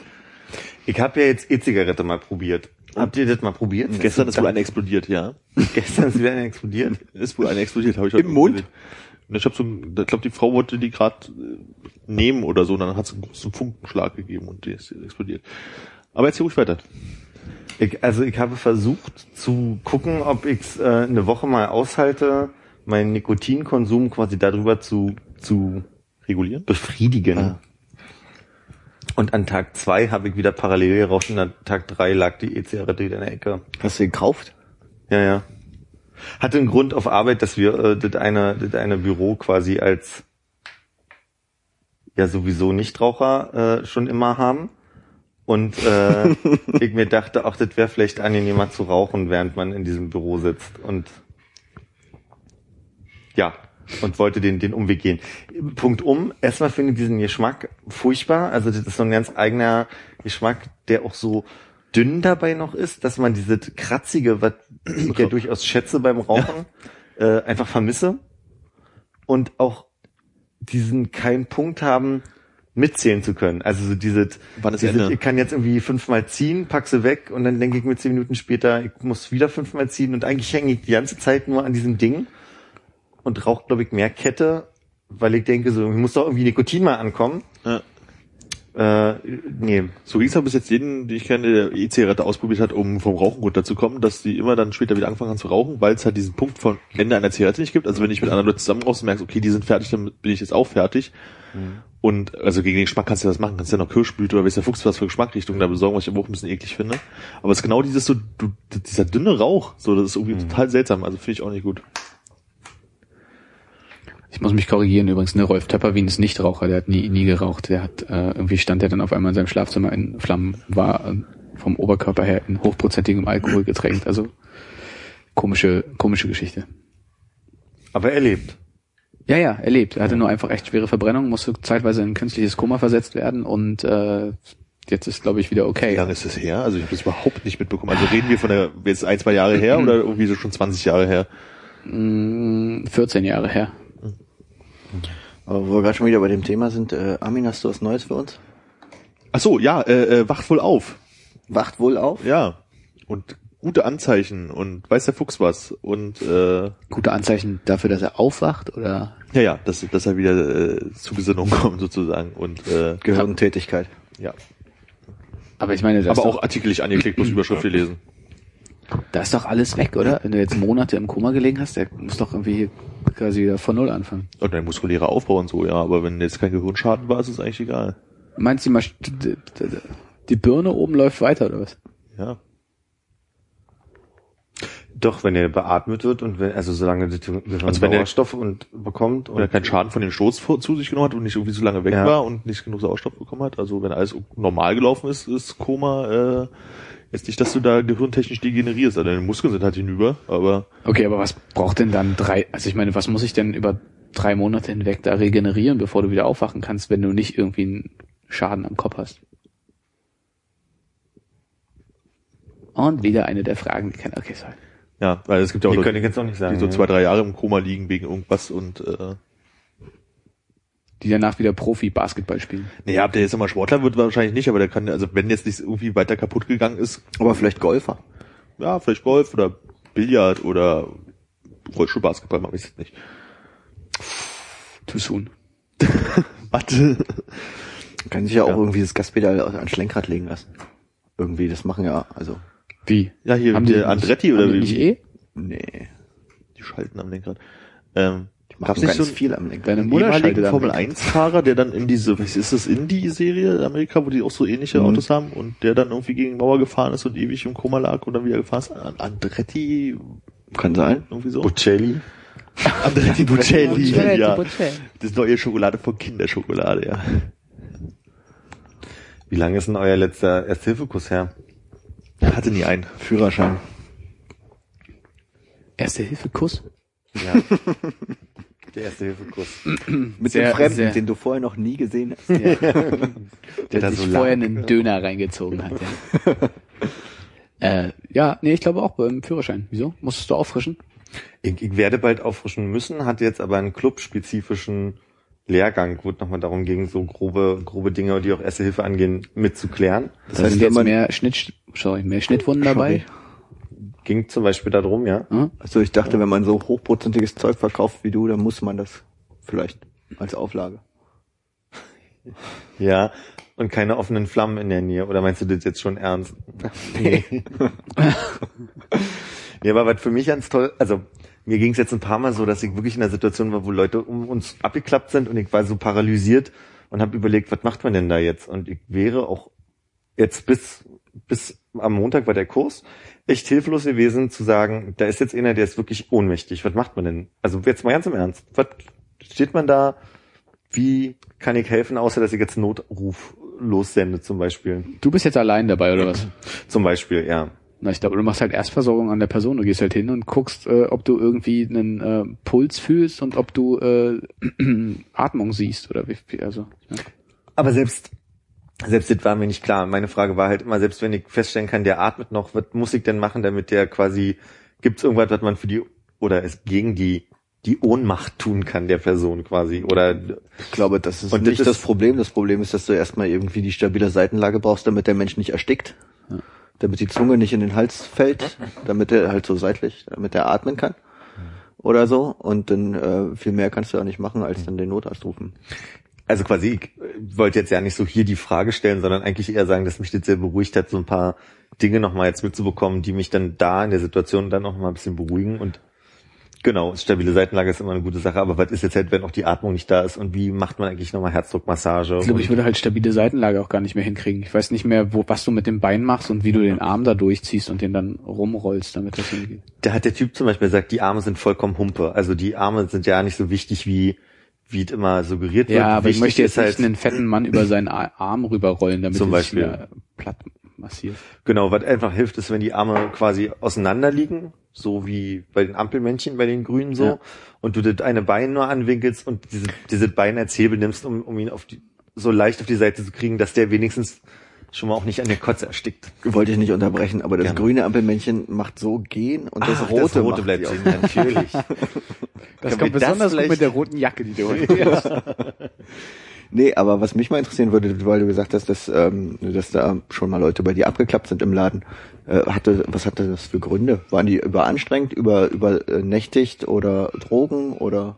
Ich habe ja jetzt E-Zigarette mal probiert. Habt ihr das mal probiert? Gestern ist wohl eine explodiert, ja. <laughs> Gestern ist wieder eine explodiert. Ist wohl eine explodiert, habe ich heute Im Mund? gesehen. Und ich habe so, ich glaube, die Frau wollte die gerade nehmen oder so, und dann hat es einen großen Funkenschlag gegeben und die ist explodiert. Aber erzähl ruhig weiter. Ich, also ich habe versucht zu gucken, ob ich es äh, eine Woche mal aushalte, meinen Nikotinkonsum quasi darüber zu, zu Regulieren? befriedigen. Ah. Und an Tag zwei habe ich wieder parallel geraucht und an Tag drei lag die E-Zigarette wieder in der Ecke. Hast du gekauft? Ja, ja. Hatte einen Grund auf Arbeit, dass wir äh, das eine, das eine Büro quasi als ja sowieso Nichtraucher äh, schon immer haben. Und äh, <laughs> ich mir dachte, auch das wäre vielleicht angenehmer zu rauchen, während man in diesem Büro sitzt. Und ja, und wollte den, den Umweg gehen. Punkt um, erstmal finde ich diesen Geschmack furchtbar. Also das ist so ein ganz eigener Geschmack, der auch so dünn dabei noch ist, dass man dieses kratzige, was ich ja durchaus schätze beim Rauchen, äh, einfach vermisse. Und auch diesen keinen Punkt haben, mitzählen zu können. Also so dieses Ende? ich kann jetzt irgendwie fünfmal ziehen, pack sie weg und dann denke ich mir zehn Minuten später, ich muss wieder fünfmal ziehen und eigentlich hänge ich die ganze Zeit nur an diesem Ding und rauche, glaube ich, mehr Kette, weil ich denke, so, ich muss doch irgendwie Nikotin mal ankommen. Ja. Äh, nee, So ging's aber bis jetzt jeden, den ich kenne, der E-Zigarette ausprobiert hat, um vom Rauchen runterzukommen, dass die immer dann später wieder angefangen haben zu rauchen, weil es halt diesen Punkt von Ende einer Zigarette nicht gibt. Also wenn ich mit anderen Leuten zusammen rauchst und merkst, okay, die sind fertig, dann bin ich jetzt auch fertig. Und also gegen den Geschmack kannst du das machen, kannst ja noch Kirschblüte oder weiß der Fuchs was für Geschmackrichtungen da besorgen, was ich aber auch ein bisschen eklig finde. Aber es ist genau dieses so, du, dieser dünne Rauch, so, das ist irgendwie total seltsam, also finde ich auch nicht gut. Ich muss mich korrigieren übrigens, ne, Rolf Töpperwien ist nicht Raucher, der hat nie, nie geraucht. Der hat, äh, irgendwie stand er dann auf einmal in seinem Schlafzimmer in Flammen, war äh, vom Oberkörper her in hochprozentigem Alkohol getränkt. Also komische, komische Geschichte. aber er lebt. Ja, ja, er lebt. Er hatte nur einfach echt schwere Verbrennung, musste zeitweise in ein künstliches Koma versetzt werden und äh, jetzt ist, glaube ich, wieder Wie okay. lange ist das her? Also ich habe das überhaupt nicht mitbekommen. Also reden wir von der, jetzt ein, zwei Jahre her <clears throat> oder irgendwie so schon 20 Jahre her? Mm, 14 Jahre her. Aber wo wir gerade schon wieder bei dem Thema sind, äh, Armin, hast du was Neues für uns? Ach so, ja, äh, äh, wacht wohl auf. Wacht wohl auf? Ja. Und gute Anzeichen und weiß der Fuchs was. Und äh, Gute Anzeichen dafür, dass er aufwacht oder? ja, ja, dass, dass er wieder äh, zu Besinnung <laughs> kommt sozusagen. Und äh, Gehirntätigkeit. ja. Aber ich meine, das Aber ist auch doch, Artikel nicht angeklickt, bloß <clears throat> Überschrift gelesen. Da ist doch alles weg, oder? Wenn du jetzt Monate im Koma gelegen hast, der muss doch irgendwie quasi wieder von Null anfangen. Und ein muskulärer Aufbau und so, ja. Aber wenn jetzt kein Gehirnschaden war, ist es eigentlich egal. Meinst du, d- die Birne oben läuft weiter oder was? Ja. Doch, wenn er beatmet wird und wenn, also solange das Gehirn Also wenn er- Sauerstoff und bekommt Wenn er und keinen Schaden von dem Stoß vor, zu sich genommen hat und nicht irgendwie so lange weg Ja. war und nicht genug Sauerstoff bekommen hat. Also wenn alles normal gelaufen ist, ist Koma äh, jetzt nicht, dass du da gehirntechnisch degenerierst. Also deine Muskeln sind halt hinüber, aber Okay, aber was braucht denn dann drei, also ich meine, was muss ich denn über drei Monate hinweg da regenerieren, bevor du wieder aufwachen kannst, wenn du nicht irgendwie einen Schaden am Kopf hast? Und wieder eine der Fragen, die keiner, okay, sorry. Ja, weil es gibt ja auch Die Leute, könnte ich jetzt auch nicht sagen. die so zwei, drei Jahre im Koma liegen wegen irgendwas und äh, Die danach wieder Profi-Basketball spielen. naja, ob der jetzt immer Sportler wird, wahrscheinlich nicht, aber der kann, also wenn jetzt nicht irgendwie weiter kaputt gegangen ist, Aber vielleicht Golfer. ja, vielleicht Golf oder Billard oder Rollstuhlbasketball, mache ich jetzt nicht. Too soon. <laughs> Warte. Kann sich ja auch Ja. irgendwie das Gaspedal ans Lenkrad legen lassen. Irgendwie, das machen ja, also, Wie? Ja, hier, Haben die, Andretti haben oder wie? nicht eh? nee. Die schalten am Lenkrad. Ähm, Gab's machen nicht ganz so viel am Lenkrad. Deine Mutter ehemaligen Formel Lenkrad. 1 Fahrer, der dann in diese, was ist das, Indie-Serie in Amerika, wo die auch so ähnliche Mhm. Autos haben und der dann irgendwie gegen die Mauer gefahren ist und ewig im Koma lag und dann wieder gefahren ist? An- Andretti, Kann sein. irgendwie so? Bocelli. <laughs> Andretti <laughs> Bocelli, Bocelli, ja. Bocelli. Das neue Schokolade von Kinderschokolade, ja. Wie lange ist denn euer letzter Ersthilfekurs her? Er hatte nie einen. Führerschein. Erste Hilfe Kuss? Ja. <laughs> Der Ersthilfekurs. Mit Sehr- dem Fremden, sehr- den du vorher noch nie gesehen hast. <laughs> Der, da der so sich lag. vorher einen Döner reingezogen hat. Ja. <laughs> äh, ja, nee, ich glaube auch beim Führerschein. Wieso? Musstest du auffrischen? Ich, ich werde bald auffrischen müssen, hatte jetzt aber einen clubspezifischen Lehrgang, wo es nochmal darum ging, so grobe, grobe Dinge, die auch Erste Hilfe angehen, mitzuklären. Das da heißt, sind wenn jetzt man, mehr Schnitt, sorry, mehr Schnittwunden dabei. Ging zum Beispiel darum, ja. Hm? also ich dachte, wenn man so hochprozentiges Zeug verkauft wie du, dann muss man das vielleicht als Auflage. Ja. Und keine offenen Flammen in der Nähe. Oder meinst du das jetzt schon ernst? Nee. <laughs> Ja, aber was für mich ganz toll, also mir ging es jetzt ein paar Mal so, dass ich wirklich in einer Situation war, wo Leute um uns abgeklappt sind und ich war so paralysiert und habe überlegt, was macht man denn da jetzt? Und ich wäre auch jetzt bis bis am Montag war der Kurs echt hilflos gewesen zu sagen, da ist jetzt einer, der ist wirklich ohnmächtig. Was macht man denn? Also jetzt mal ganz im Ernst. Was steht man da? Wie kann ich helfen, außer dass ich jetzt einen Notruf lossende zum Beispiel? Du bist jetzt allein dabei, oder was? <clears throat> Zum Beispiel, ja. Na, ich glaube, du machst halt Erstversorgung an der Person. Du gehst halt hin und guckst, äh, ob du irgendwie einen äh, Puls fühlst und ob du äh, <clears throat> Atmung siehst oder wie, wie also. Ja. Aber selbst, selbst das war mir nicht klar. Meine Frage war halt immer, selbst wenn ich feststellen kann, der atmet noch, was muss ich denn machen, damit der quasi, gibt es irgendwas, was man für die, oder es gegen die, die Ohnmacht tun kann, der Person quasi, oder, Ich glaube, das ist Und nicht das das, Problem. Das Problem ist, dass du erstmal irgendwie die stabile Seitenlage brauchst, damit der Mensch nicht erstickt. Damit die Zunge nicht in den Hals fällt, damit er halt so seitlich, damit er atmen kann. Oder so. Und dann äh, viel mehr kannst du auch nicht machen, als dann den Notarzt rufen. Also quasi, ich wollte jetzt ja nicht so hier die Frage stellen, sondern eigentlich eher sagen, dass mich das sehr beruhigt hat, so ein paar Dinge nochmal jetzt mitzubekommen, die mich dann da in der Situation dann noch mal ein bisschen beruhigen und Genau, stabile Seitenlage ist immer eine gute Sache, aber was ist jetzt halt, wenn auch die Atmung nicht da ist und wie macht man eigentlich nochmal Herzdruckmassage? Ich glaube, ich würde halt stabile Seitenlage auch gar nicht mehr hinkriegen. Ich weiß nicht mehr, wo, was du mit dem Bein machst und wie du den Arm da durchziehst und den dann rumrollst, damit das hingeht. Da hat der Typ zum Beispiel gesagt, die Arme sind vollkommen Humpe. Also die Arme sind ja nicht so wichtig, wie wie es immer suggeriert wird. Ja, aber ich möchte jetzt halt, nicht einen fetten Mann über seinen Arm rüberrollen, damit Zum er sich Beispiel. wieder platt massiert. Genau, was einfach hilft, ist, wenn die Arme quasi auseinander liegen, so wie bei den Ampelmännchen, bei den Grünen so, Ja. und du das eine Bein nur anwinkelst und diese, diese Bein als Hebel nimmst, um, um ihn auf die, so leicht auf die Seite zu kriegen, dass der wenigstens schon mal auch nicht an der Kotze erstickt. Wollte ich nicht unterbrechen, aber das Gerne. grüne Ampelmännchen macht so gehen und das Ach, rote, das rote bleibt stehen, natürlich. <laughs> Das kommt das besonders gut vielleicht- mit der roten Jacke, die du <laughs> heute hast. Nee, aber was mich mal interessieren würde, weil du gesagt hast, dass, ähm, dass da schon mal Leute bei dir abgeklappt sind im Laden. Äh, hatte, was hatte das für Gründe? Waren die überanstrengt, über, übernächtigt oder Drogen oder?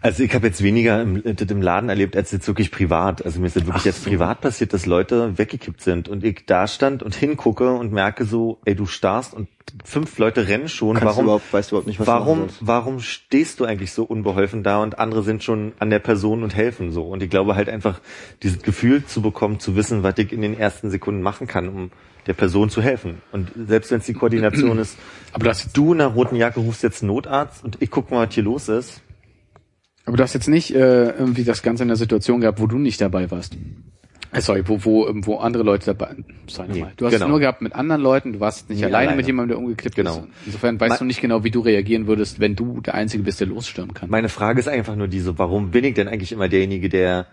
Also ich habe jetzt weniger im, das im Laden erlebt, als jetzt wirklich privat. Also mir ist das wirklich jetzt privat passiert, dass Leute weggekippt sind und ich da stand und hingucke und merke so, ey, du starrst und fünf Leute rennen schon. Kannst du warum, überhaupt, weißt du überhaupt nicht, was du warum, warum stehst du eigentlich so unbeholfen da und andere sind schon an der Person und helfen so? Und ich glaube halt einfach, dieses Gefühl zu bekommen, zu wissen, was ich in den ersten Sekunden machen kann, um der Person zu helfen. Und selbst wenn es die Koordination <clears throat> ist, Aber du hast, du in einer roten Jacke rufst jetzt einen Notarzt und ich guck mal, was hier los ist. aber du hast jetzt nicht äh, irgendwie das Ganze in der Situation gehabt, wo du nicht dabei warst. Äh, sorry, wo, wo, ähm, wo andere Leute dabei sorry Nee. Du hast es genau. nur gehabt mit anderen Leuten, du warst nicht alleine, alleine. mit jemandem, der umgekippt Genau. ist. Insofern weißt Ma- du nicht genau, wie du reagieren würdest, wenn du der Einzige bist, der losstürmen kann. Meine Frage ist einfach nur diese, warum bin ich denn eigentlich immer derjenige, der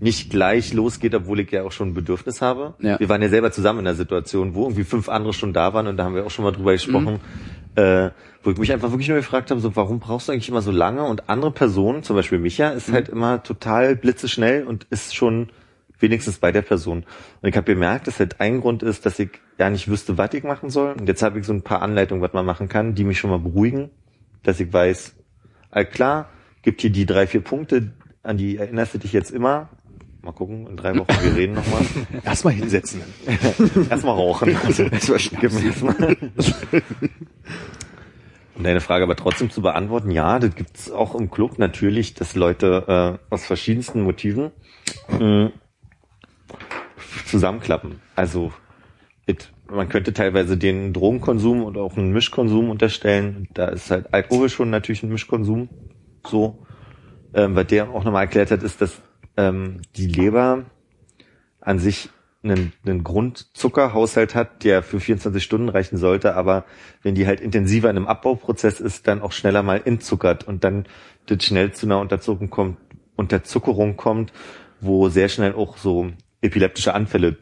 nicht gleich losgeht, obwohl ich ja auch schon ein Bedürfnis habe. Ja. Wir waren ja selber zusammen in der Situation, wo irgendwie fünf andere schon da waren und da haben wir auch schon mal drüber gesprochen, äh, wo ich mich einfach wirklich nur gefragt habe, so warum brauchst du eigentlich immer so lange? Und andere Personen, zum Beispiel Micha, ist halt immer total blitzeschnell und ist schon wenigstens bei der Person. Und ich habe gemerkt, dass halt ein Grund ist, dass ich ja nicht wüsste, was ich machen soll. Und jetzt habe ich so ein paar Anleitungen, was man machen kann, die mich schon mal beruhigen, dass ich weiß, all klar, gibt hier die drei, vier Punkte, an die erinnerst du dich jetzt immer. Mal gucken, in drei Wochen, wir reden nochmal. <laughs> Erstmal hinsetzen. <laughs> Erstmal rauchen. Erstmal mir erstmal. Um deine Frage aber trotzdem zu beantworten, ja, das gibt's auch im Club natürlich, dass Leute äh, aus verschiedensten Motiven mh, zusammenklappen. Also it, man könnte teilweise den Drogenkonsum oder auch einen Mischkonsum unterstellen. Da ist halt Alkohol schon natürlich ein Mischkonsum. So. Ähm, was der auch nochmal erklärt hat, ist, dass ähm, die Leber an sich einen, einen Grundzuckerhaushalt hat, der für 24 Stunden reichen sollte, aber wenn die halt intensiver in einem Abbauprozess ist, dann auch schneller mal entzuckert und dann das schnell zu einer Unterzuckerung kommt, Unterzuckerung kommt, wo sehr schnell auch so epileptische Anfälle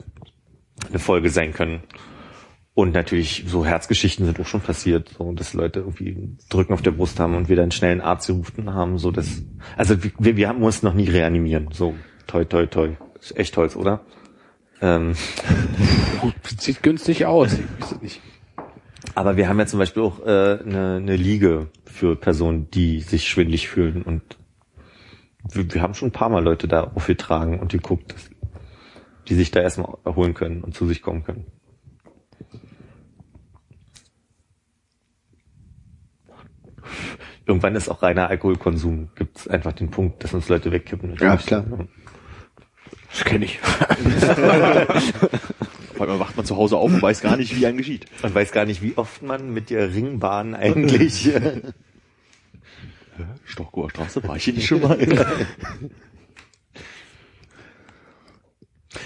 eine Folge sein können. Und natürlich so Herzgeschichten sind auch schon passiert, so dass Leute irgendwie Drücken auf der Brust haben und wir dann schnell einen Arzt gerufen haben, so dass also wir, wir haben uns noch nie reanimieren, so toi toi toi, ist echt Holz, oder? Ähm, <laughs> Sieht günstig aus. Aber wir haben ja zum Beispiel auch äh, eine, eine Liege für Personen, die sich schwindlig fühlen und wir, wir haben schon ein paar Mal Leute da aufgetragen und geguckt, dass die sich da erstmal erholen können und zu sich kommen können. Irgendwann ist auch reiner Alkoholkonsum. Gibt es einfach den Punkt, dass uns Leute wegkippen. Ja, klar. Das kenne ich. <laughs> Auf einmal wacht man zu Hause auf und weiß gar nicht, wie einem geschieht. Man weiß gar nicht, wie oft man mit der Ringbahn eigentlich. <laughs> Stockhoher Straße, war ich hier nicht schon mal? <laughs>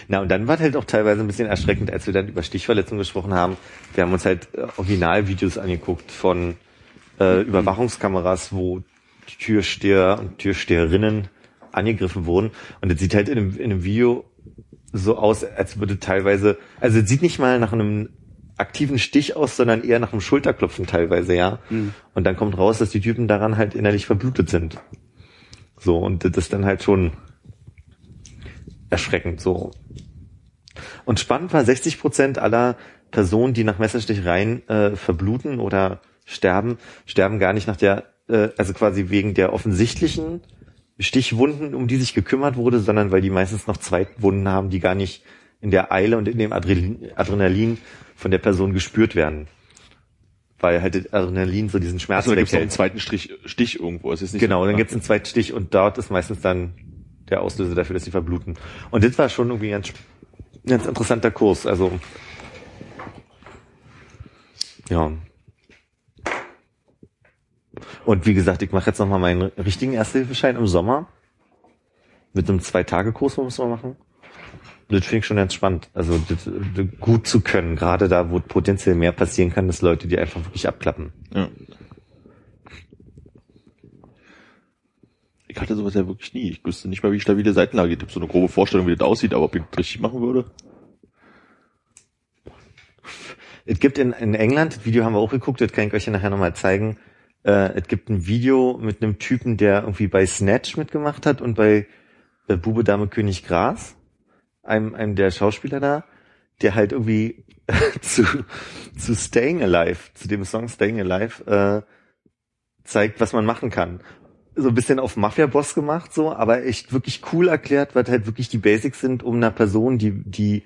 Na, und dann war halt auch teilweise ein bisschen erschreckend, als wir dann über Stichverletzungen gesprochen haben. Wir haben uns halt äh, Originalvideos angeguckt von äh, Überwachungskameras, wo Türsteher und Türsteherinnen angegriffen wurden. Und es sieht halt in einem, in einem Video so aus, als würde teilweise, also es sieht nicht mal nach einem aktiven Stich aus, sondern eher nach einem Schulterklopfen teilweise, ja. Und dann kommt raus, dass die Typen daran halt innerlich verblutet sind. So, und das ist dann halt schon erschreckend so. Und spannend war, 60 Prozent aller Personen, die nach Messerstichereien äh, verbluten oder sterben, sterben gar nicht nach der, äh, also quasi wegen der offensichtlichen Stichwunden, um die sich gekümmert wurde, sondern weil die meistens noch Zweitwunden haben, die gar nicht in der Eile und in dem Adrenalin, Adrenalin von der Person gespürt werden. Weil halt Adrenalin so diesen Schmerz Also da gibt's noch einen weghält. zweiten Strich, Stich irgendwo. Es ist nicht Genau, so, dann gibt's einen zweiten Stich und dort ist meistens dann der Auslöser dafür, dass sie verbluten. Und das war schon irgendwie ein ganz, ganz interessanter Kurs. Also ja. Und wie gesagt, ich mache jetzt nochmal meinen richtigen Ersthilfeschein im Sommer. Mit einem Zwei-Tage-Kurs muss man machen. Das finde ich schon ganz spannend. Also das, das gut zu können, gerade da, wo potenziell mehr passieren kann, dass Leute die einfach wirklich abklappen. Ja. Ich hatte sowas ja wirklich nie. Ich wüsste nicht mal, wie stabile Seitenlage geht. Ich habe so eine grobe Vorstellung, wie das aussieht, aber ob ich das richtig machen würde. Es gibt in, in England, das Video haben wir auch geguckt, das kann ich euch ja nachher nochmal zeigen. Äh, es gibt ein Video mit einem Typen, der irgendwie bei Snatch mitgemacht hat und bei äh, Bube Dame König Gras, einem, einem der Schauspieler da, der halt irgendwie <laughs> zu, zu Staying Alive, zu dem Song Staying Alive, äh, zeigt, was man machen kann. So ein bisschen auf Mafia-Boss gemacht, so, aber echt wirklich cool erklärt, was halt wirklich die Basics sind, um einer Person, die, die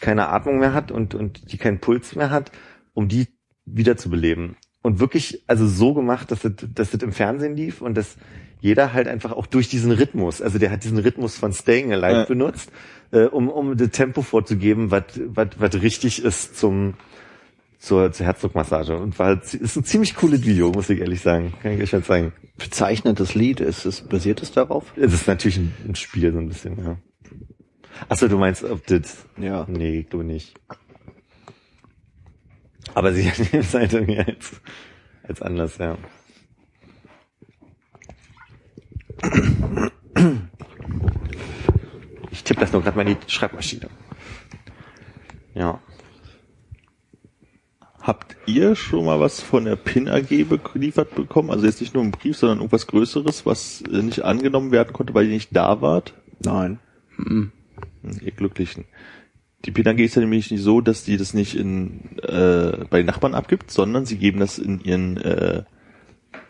keine Atmung mehr hat und, und die keinen Puls mehr hat, um die wiederzubeleben. Und wirklich, also so gemacht, dass das, dass das im Fernsehen lief und dass jeder halt einfach auch durch diesen Rhythmus, also der hat diesen Rhythmus von Staying Alive Ja. benutzt, äh, um, um das Tempo vorzugeben, was, was, was richtig ist zum, zur, zur Herzdruckmassage. Und war, halt- ist ein ziemlich cooles Video, muss ich ehrlich sagen. Kann ich euch mal zeigen. Bezeichnetes Lied, ist es, basiert es darauf? Es ist natürlich ein, ein Spiel, so ein bisschen, ja. Achso, du meinst, ob das, Ja. Nee, glaube nicht. Aber sie nehmen es halt irgendwie als, als anders, ja. Ich tippe das nur gerade mal in die Schreibmaschine. Ja. Habt ihr schon mal was von der PIN AG geliefert bekommen? Also jetzt nicht nur einen Brief, sondern irgendwas Größeres, was äh, nicht angenommen werden konnte, weil ihr nicht da wart? Nein. Hm, Ihr Glücklichen. Die PIN AG ist ja nämlich nicht so, dass die das nicht in, äh, bei den Nachbarn abgibt, sondern sie geben das in ihren äh,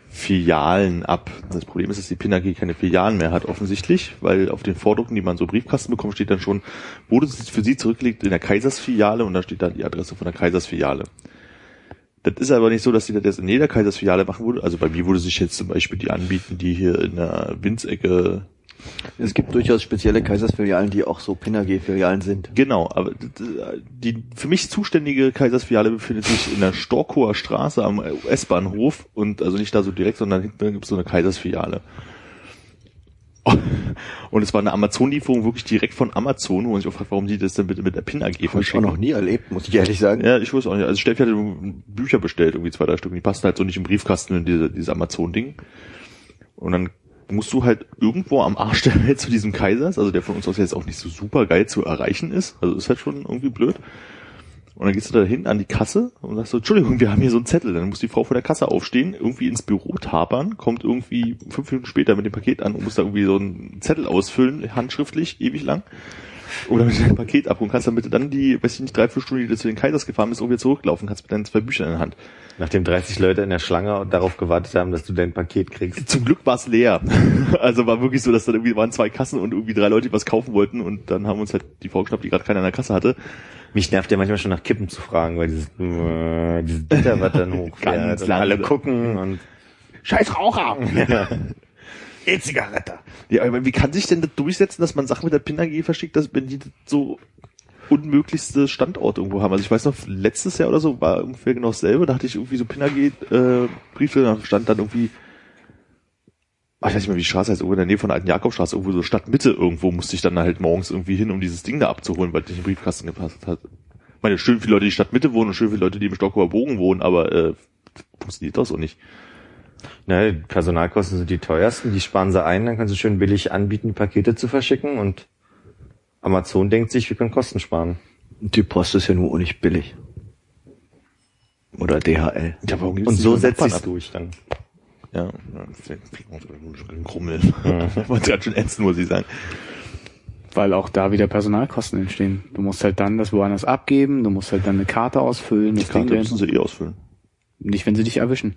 Filialen ab. Das Problem ist, dass die PIN AG keine Filialen mehr hat, offensichtlich, weil auf den Vordrucken, die man so Briefkasten bekommt, steht dann schon, wurde es für sie zurückgelegt in der Kaisersfiliale und da steht dann die Adresse von der Kaisersfiliale. Das ist aber nicht so, dass die das in jeder Kaisersfiliale machen würde. Also bei mir würde sich jetzt zum Beispiel die anbieten, die hier in der Winzecke Es gibt durchaus spezielle Kaisersfilialen, die auch so PIN-AG-Filialen sind. Genau, aber die für mich zuständige Kaisersfiliale befindet sich in der Storkower Straße am S-Bahnhof und also nicht da so direkt, sondern hinten gibt es so eine Kaisersfiliale. Und es war eine Amazon-Lieferung wirklich direkt von Amazon, wo man sich auch fragt, warum die das denn bitte mit der PIN AG Habe ich auch verschicken. noch nie erlebt, muss ich ehrlich sagen. Ja, ich wusste auch nicht. Also Steffi hatte Bücher bestellt, irgendwie zwei, drei Stück. Die passten halt so nicht im Briefkasten in diese, dieses Amazon-Ding. Und dann musst du halt irgendwo am Arsch der Welt zu diesem Kaisers, also der von uns aus jetzt auch nicht so super geil zu erreichen ist. Also ist halt schon irgendwie blöd. Und dann gehst du da hin an die Kasse und sagst so, Entschuldigung, wir haben hier so einen Zettel. Dann muss die Frau vor der Kasse aufstehen, irgendwie ins Büro tapern, kommt irgendwie fünf Minuten später mit dem Paket an und muss da irgendwie so einen Zettel ausfüllen, handschriftlich, ewig lang. Oder mit dem Paket ab und kannst dann bitte dann die, weiß ich nicht, drei, vier Stunden, die du zu den Kaisers gefahren bist, irgendwie zurücklaufen, kannst mit deinen zwei Büchern in der Hand. Nachdem 30 Leute in der Schlange darauf gewartet haben, dass du dein Paket kriegst. Zum Glück war es leer. <laughs> Also war wirklich so, dass dann irgendwie waren zwei Kassen und irgendwie drei Leute, die was kaufen wollten und dann haben uns halt die Frau geschnappt, die gerade keiner in der Kasse hatte. Mich nervt ja manchmal schon nach Kippen zu fragen, weil dieses, äh, dieses Gitter, was dann hochfährt Ganz und alle gucken und Scheiß Raucher! <laughs> <laughs> E-Zigarette. Ja, aber wie kann sich denn das durchsetzen, dass man Sachen mit der PIN AG verschickt, dass wenn die so unmöglichste Standort irgendwo haben? Also ich weiß noch, letztes Jahr oder so war ungefähr genau dasselbe, da hatte ich irgendwie so PIN AG äh, da stand dann irgendwie ach, ich weiß nicht mehr, wie die Straße heißt, irgendwo in der Nähe von der alten Jakobstraße, irgendwo so Stadtmitte irgendwo musste ich dann halt morgens irgendwie hin, um dieses Ding da abzuholen, weil das nicht im Briefkasten gepasst hat. Ich meine, schön viele Leute, die Stadtmitte wohnen und schön viele Leute, die im Stockholmer Bogen wohnen, aber äh, funktioniert das auch nicht. Ne, die Personalkosten sind die teuersten, die sparen sie ein, dann kannst du schön billig anbieten, die Pakete zu verschicken und Amazon denkt sich, wir können Kosten sparen. Die Post ist ja nur auch nicht billig. Oder DHL. Ja, warum gibt's Und nicht so setzt ab? durch dann. Ja, Krummel. Ich wollte gerade schon ernst nur sie sagen. Weil auch da wieder Personalkosten entstehen. Du musst halt dann das woanders abgeben, du musst halt dann eine Karte ausfüllen. Die Karte müssen sie eh ausfüllen. Nicht, wenn sie dich erwischen.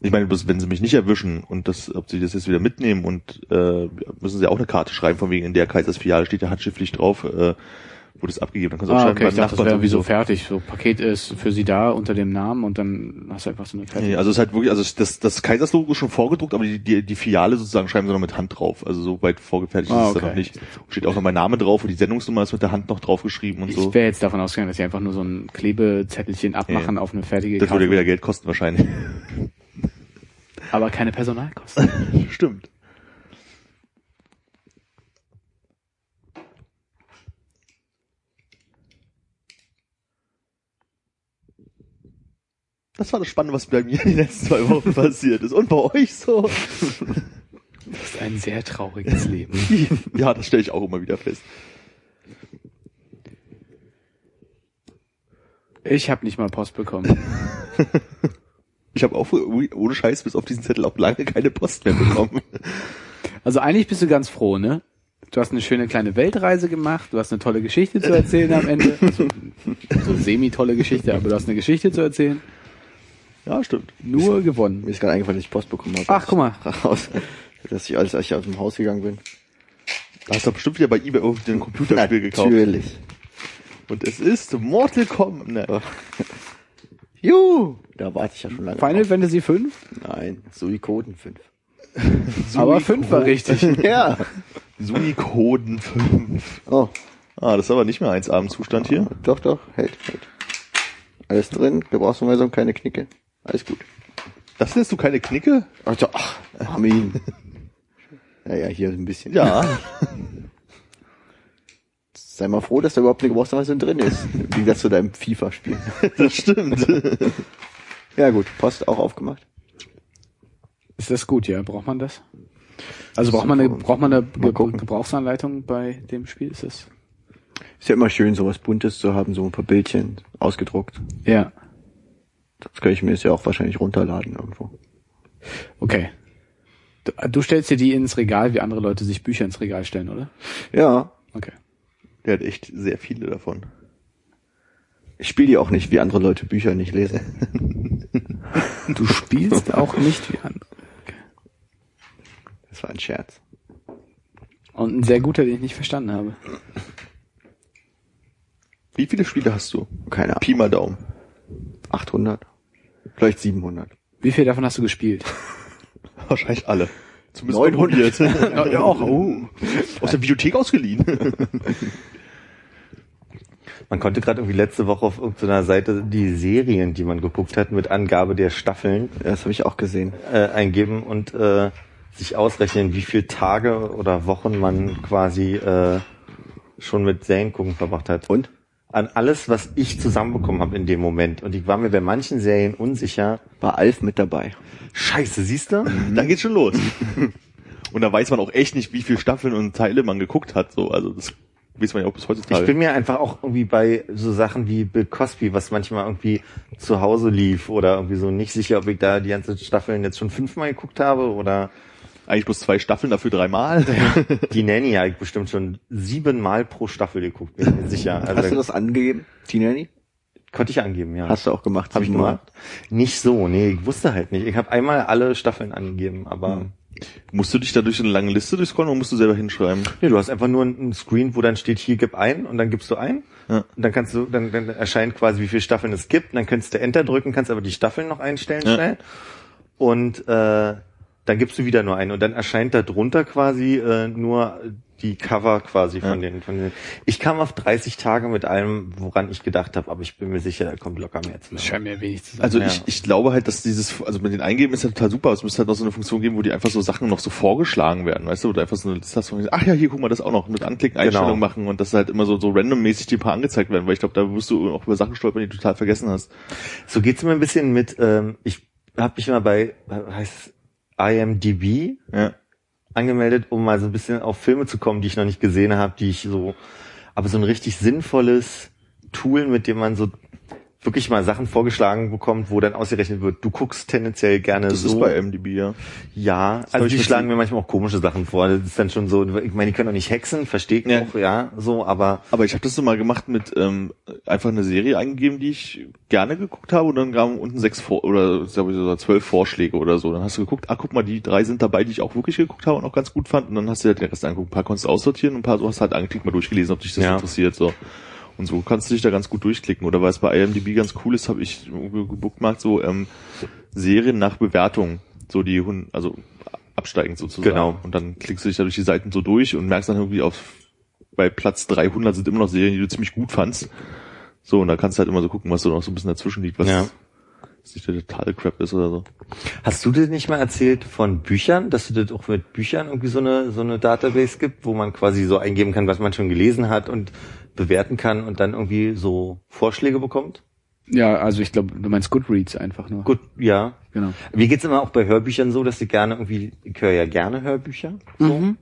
Ich meine, bloß wenn sie mich nicht erwischen und das, ob sie das jetzt wieder mitnehmen und äh, müssen sie auch eine Karte schreiben, von wegen in der Kaisersfiliale steht ja handschriftlich drauf, äh, wurde es abgegeben. Dann kannst du auch Ah, schreiben, okay, ich beim dachte, das Nachbarn wäre wie so sowieso. fertig. So, Paket ist für sie da unter dem Namen und dann hast du einfach so eine fertige. Nee, also es ist halt wirklich, also das, das Kaiserslogo ist schon vorgedruckt, aber die, die, die Filiale sozusagen schreiben sie noch mit Hand drauf. Also so weit vorgefertigt Ah, ist es dann okay. noch nicht. Steht auch noch mein Name drauf und die Sendungsnummer ist mit der Hand noch draufgeschrieben und Ich so. wäre jetzt davon ausgegangen, dass sie einfach nur so ein Klebezettelchen abmachen Ja. auf eine fertige Das würde Karte. wieder Geld kosten wahrscheinlich. <laughs> Aber keine Personalkosten. <laughs> Stimmt. Das war das Spannende, was bei mir die letzten zwei Wochen <laughs> passiert ist. Und bei euch so? Das ist ein sehr trauriges Leben. <laughs> Ja, das stelle ich auch immer wieder fest. Ich habe nicht mal Post bekommen. Ich habe auch ohne Scheiß bis auf diesen Zettel auch lange keine Post mehr bekommen. <laughs> Also eigentlich bist du ganz froh, ne? Du hast eine schöne kleine Weltreise gemacht, du hast eine tolle Geschichte zu erzählen am Ende. Also, so semi-tolle Geschichte, aber du hast eine Geschichte zu erzählen. Ja, stimmt. Nur gewonnen. Mir ist gerade eingefallen, dass ich Post bekommen habe. Ach, guck mal. Raus. Dass ich alles, als ich aus dem Haus gegangen bin. Da hast du bestimmt wieder bei eBay irgendwie ein Computerspiel gekauft. Natürlich. Und es ist Mortal Kombat. Ne. Juhu! Da warte ich ja schon lange. Final drauf. Fantasy 5? Nein, Suikoden 5. <laughs> Aber 5 war richtig. ja. Sunikoden 5. Oh, Ah, das ist aber nicht mehr 1 Abendzustand hier. doch, doch, hält, hält. Alles drin, Gebrauchsanweisung, keine Knicke. Alles gut. Das nennst du keine Knicke? Also, ach, Armin. <laughs> ja, ja, hier ein bisschen. Ja. <laughs> Sei mal froh, dass da überhaupt eine Gebrauchsanweisung drin ist. <laughs> Wie das zu deinem FIFA-Spiel. <laughs> das stimmt. <laughs> Ja gut, Post auch aufgemacht. Ist das gut, ja? Braucht man das? Also braucht man eine, braucht man eine. Gebrauchsanleitung bei dem Spiel? Ist das? Ist ja immer schön, sowas Buntes zu haben, so ein paar Bildchen ausgedruckt. Ja. Das kann ich mir jetzt ja auch wahrscheinlich runterladen irgendwo. Okay. Du, du stellst dir die ins Regal, wie andere Leute sich Bücher ins Regal stellen, oder? Ja, Okay. Der hat echt sehr viele davon. ich spiele die auch nicht, wie andere Leute Bücher nicht lesen. Du spielst auch nicht wie andere. Das war ein Scherz. Und ein sehr guter, den ich nicht verstanden habe. Wie viele Spiele hast du? Keine Ahnung. Pi mal Daumen. 800. Vielleicht 700. Wie viel davon hast du gespielt? <laughs> Wahrscheinlich alle. Zumindest 900. probiert. <laughs> ja, auch. Oh. Aus der Videothek ausgeliehen. <laughs> Man konnte gerade irgendwie letzte Woche auf irgendeiner Seite die Serien, die man geguckt hat, mit Angabe der Staffeln das habe ich auch gesehen. äh, eingeben und äh, sich ausrechnen, wie viele Tage oder Wochen man quasi äh, schon mit Serien gucken verbracht hat. Und? An alles, was ich zusammenbekommen habe in dem Moment. Und ich war mir bei manchen Serien unsicher. War Alf mit dabei. Scheiße, siehst du? da geht's schon los. <laughs> Und da weiß man auch echt nicht, wie viele Staffeln und Teile man geguckt hat. So, also das weiß man ja auch bis heutzutage. Ich bin mir einfach auch irgendwie bei so Sachen wie Bill Cosby, was manchmal irgendwie zu Hause lief oder irgendwie so nicht sicher, ob ich da die ganze Staffeln jetzt schon fünfmal geguckt habe oder eigentlich bloß zwei Staffeln, dafür dreimal. <laughs> die Nanny habe ich bestimmt schon siebenmal pro Staffel geguckt, bin ich mir sicher. Also Hast du das angegeben, T-Nanny? konnte ich angeben, ja. Hast du auch gemacht? Hab ich siebenmal? gemacht? Nicht so, nee, ich wusste halt nicht. Ich habe einmal alle Staffeln angegeben, aber Musst du dich da durch eine lange Liste durchscrollen oder musst du selber hinschreiben? nee, du hast einfach nur ein Screen, wo dann steht, hier gib ein und dann gibst du ein. Ja. Und dann kannst du, dann, dann erscheint quasi, wie viele Staffeln es gibt. Und dann könntest du Enter drücken, kannst aber die Staffeln noch einstellen Ja. schnell. Und äh, dann gibst du wieder nur ein. Und dann erscheint da drunter quasi äh, nur die Cover quasi von, den, von den. Ich kam auf 30 Tage mit allem, woran ich gedacht habe, aber ich bin mir sicher, da kommt locker mehr zu. Scheint mir wenig zu sein. Also Ja. ich, ich glaube halt, dass dieses, also mit den Eingeben ist ja total super, aber es müsste halt noch so eine Funktion geben, wo die einfach so Sachen noch so vorgeschlagen werden, weißt du, wo du einfach so eine Liste hast von, ach ja, hier, guck mal, das auch noch mit Anklicken, Einstellungen Genau. machen und das halt immer so, so randommäßig dir ein paar angezeigt werden, weil ich glaube, da wirst du auch über Sachen stolpern, die du total vergessen hast. So geht's mir ein bisschen mit, ähm, ich habe mich mal bei, äh, heißt IMDb Ja. Angemeldet, um mal so ein bisschen auf Filme zu kommen, die ich noch nicht gesehen habe, die ich so, aber so ein richtig sinnvolles Tool, mit dem man so wirklich mal Sachen vorgeschlagen bekommt, wo dann ausgerechnet wird, du guckst tendenziell gerne Das so. ist bei MDB, ja. ja, hab also die schlagen mir manchmal auch komische Sachen vor. Das ist dann schon so, ich meine, die können auch nicht hexen, verstehe ich Ja. auch, ja, so, aber Aber ich habe das so mal gemacht mit ähm, einfach eine Serie eingegeben, die ich gerne geguckt habe und dann kamen unten sechs vor oder glaube ich sogar zwölf Vorschläge oder so. Dann hast du geguckt, ah guck mal, die drei sind dabei, die ich auch wirklich geguckt habe und auch ganz gut fand. Und dann hast du halt den Rest angeguckt. Ein paar konntest du aussortieren und ein paar so hast halt angeklickt, mal durchgelesen, ob dich das Ja. interessiert. so Und so kannst du dich da ganz gut durchklicken. Oder weil es bei IMDb ganz cool ist, habe ich gebookmarkt so ähm, Serien nach Bewertung. So die Hun also absteigend sozusagen. Genau. Und dann klickst du dich da durch die Seiten so durch und merkst dann irgendwie auf bei Platz 300 sind immer noch Serien, die du ziemlich gut fandst. So, und da kannst du halt immer so gucken, was so noch so ein bisschen dazwischen liegt, was, Ja. was nicht der totale Crap ist oder so. Hast du dir nicht mal erzählt von Büchern, dass du das auch mit Büchern irgendwie so eine, so eine Database gibt, wo man quasi so eingeben kann, was man schon gelesen hat und bewerten kann und dann irgendwie so Vorschläge bekommt? ja, also ich glaube, du meinst Goodreads einfach nur. Gut, ja. Genau. Mir geht's immer auch bei Hörbüchern so, dass ich gerne irgendwie, ich höre ja gerne Hörbücher. So. Mhm.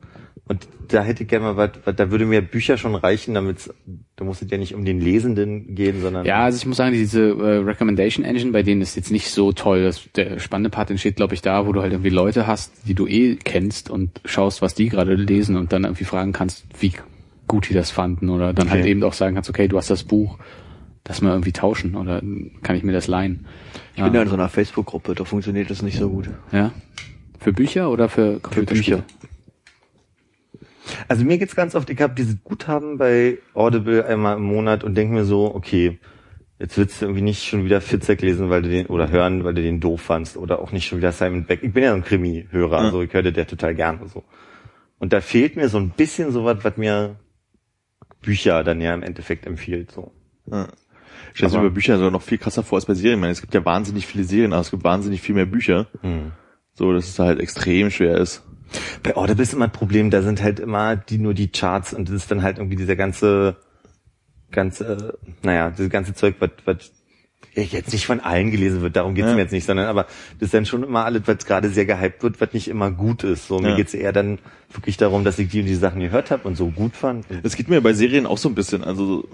Und da hätte ich gerne mal was, was- da würde mir Bücher schon reichen, damit da muss es ja nicht um den Lesenden gehen, sondern Ja, also ich muss sagen, diese äh, Recommendation Engine, bei denen ist jetzt nicht so toll. Das, der spannende Part entsteht, glaube ich, da, wo du halt irgendwie Leute hast, die du eh kennst und schaust, was die gerade lesen und dann irgendwie fragen kannst, wie gut die das fanden oder dann Okay. halt eben auch sagen kannst, okay, du hast das Buch, lass mal irgendwie tauschen oder kann ich mir das leihen. Ich bin ja in so einer Facebook-Gruppe, da funktioniert das nicht so gut. Ja. Für Bücher oder für Computerspiele? Bücher. Also mir geht's ganz oft, ich habe dieses Guthaben bei Audible einmal im Monat und denke mir so, okay, jetzt willst du irgendwie nicht schon wieder Fitzek lesen, weil du den oder hören, weil du den doof fandst oder auch nicht schon wieder Simon Beck. Ich bin ja ein Krimi-Hörer, also ich höre der total gerne so. Und da fehlt mir so ein bisschen sowas, was mir Bücher dann ja im Endeffekt empfiehlt so. Ja. Ich stelle mir Aber- bei Büchern sogar noch viel krasser vor als bei Serien. Ich meine, es gibt ja wahnsinnig viele Serien, aber es gibt wahnsinnig viel mehr Bücher. Hm. So, dass es da halt extrem schwer ist. Bei Audible ist immer ein Problem, da sind halt immer die nur die Charts und das ist dann halt irgendwie dieser ganze, ganze, naja, dieses ganze Zeug, was, jetzt nicht von allen gelesen wird, darum geht's Ja. mir jetzt nicht, sondern aber das ist dann schon immer alles, was gerade sehr gehypt wird, was nicht immer gut ist. So, mir Ja. geht's eher dann wirklich darum, dass ich die und die Sachen gehört habe und so gut fand. Das geht mir bei Serien auch so ein bisschen. Also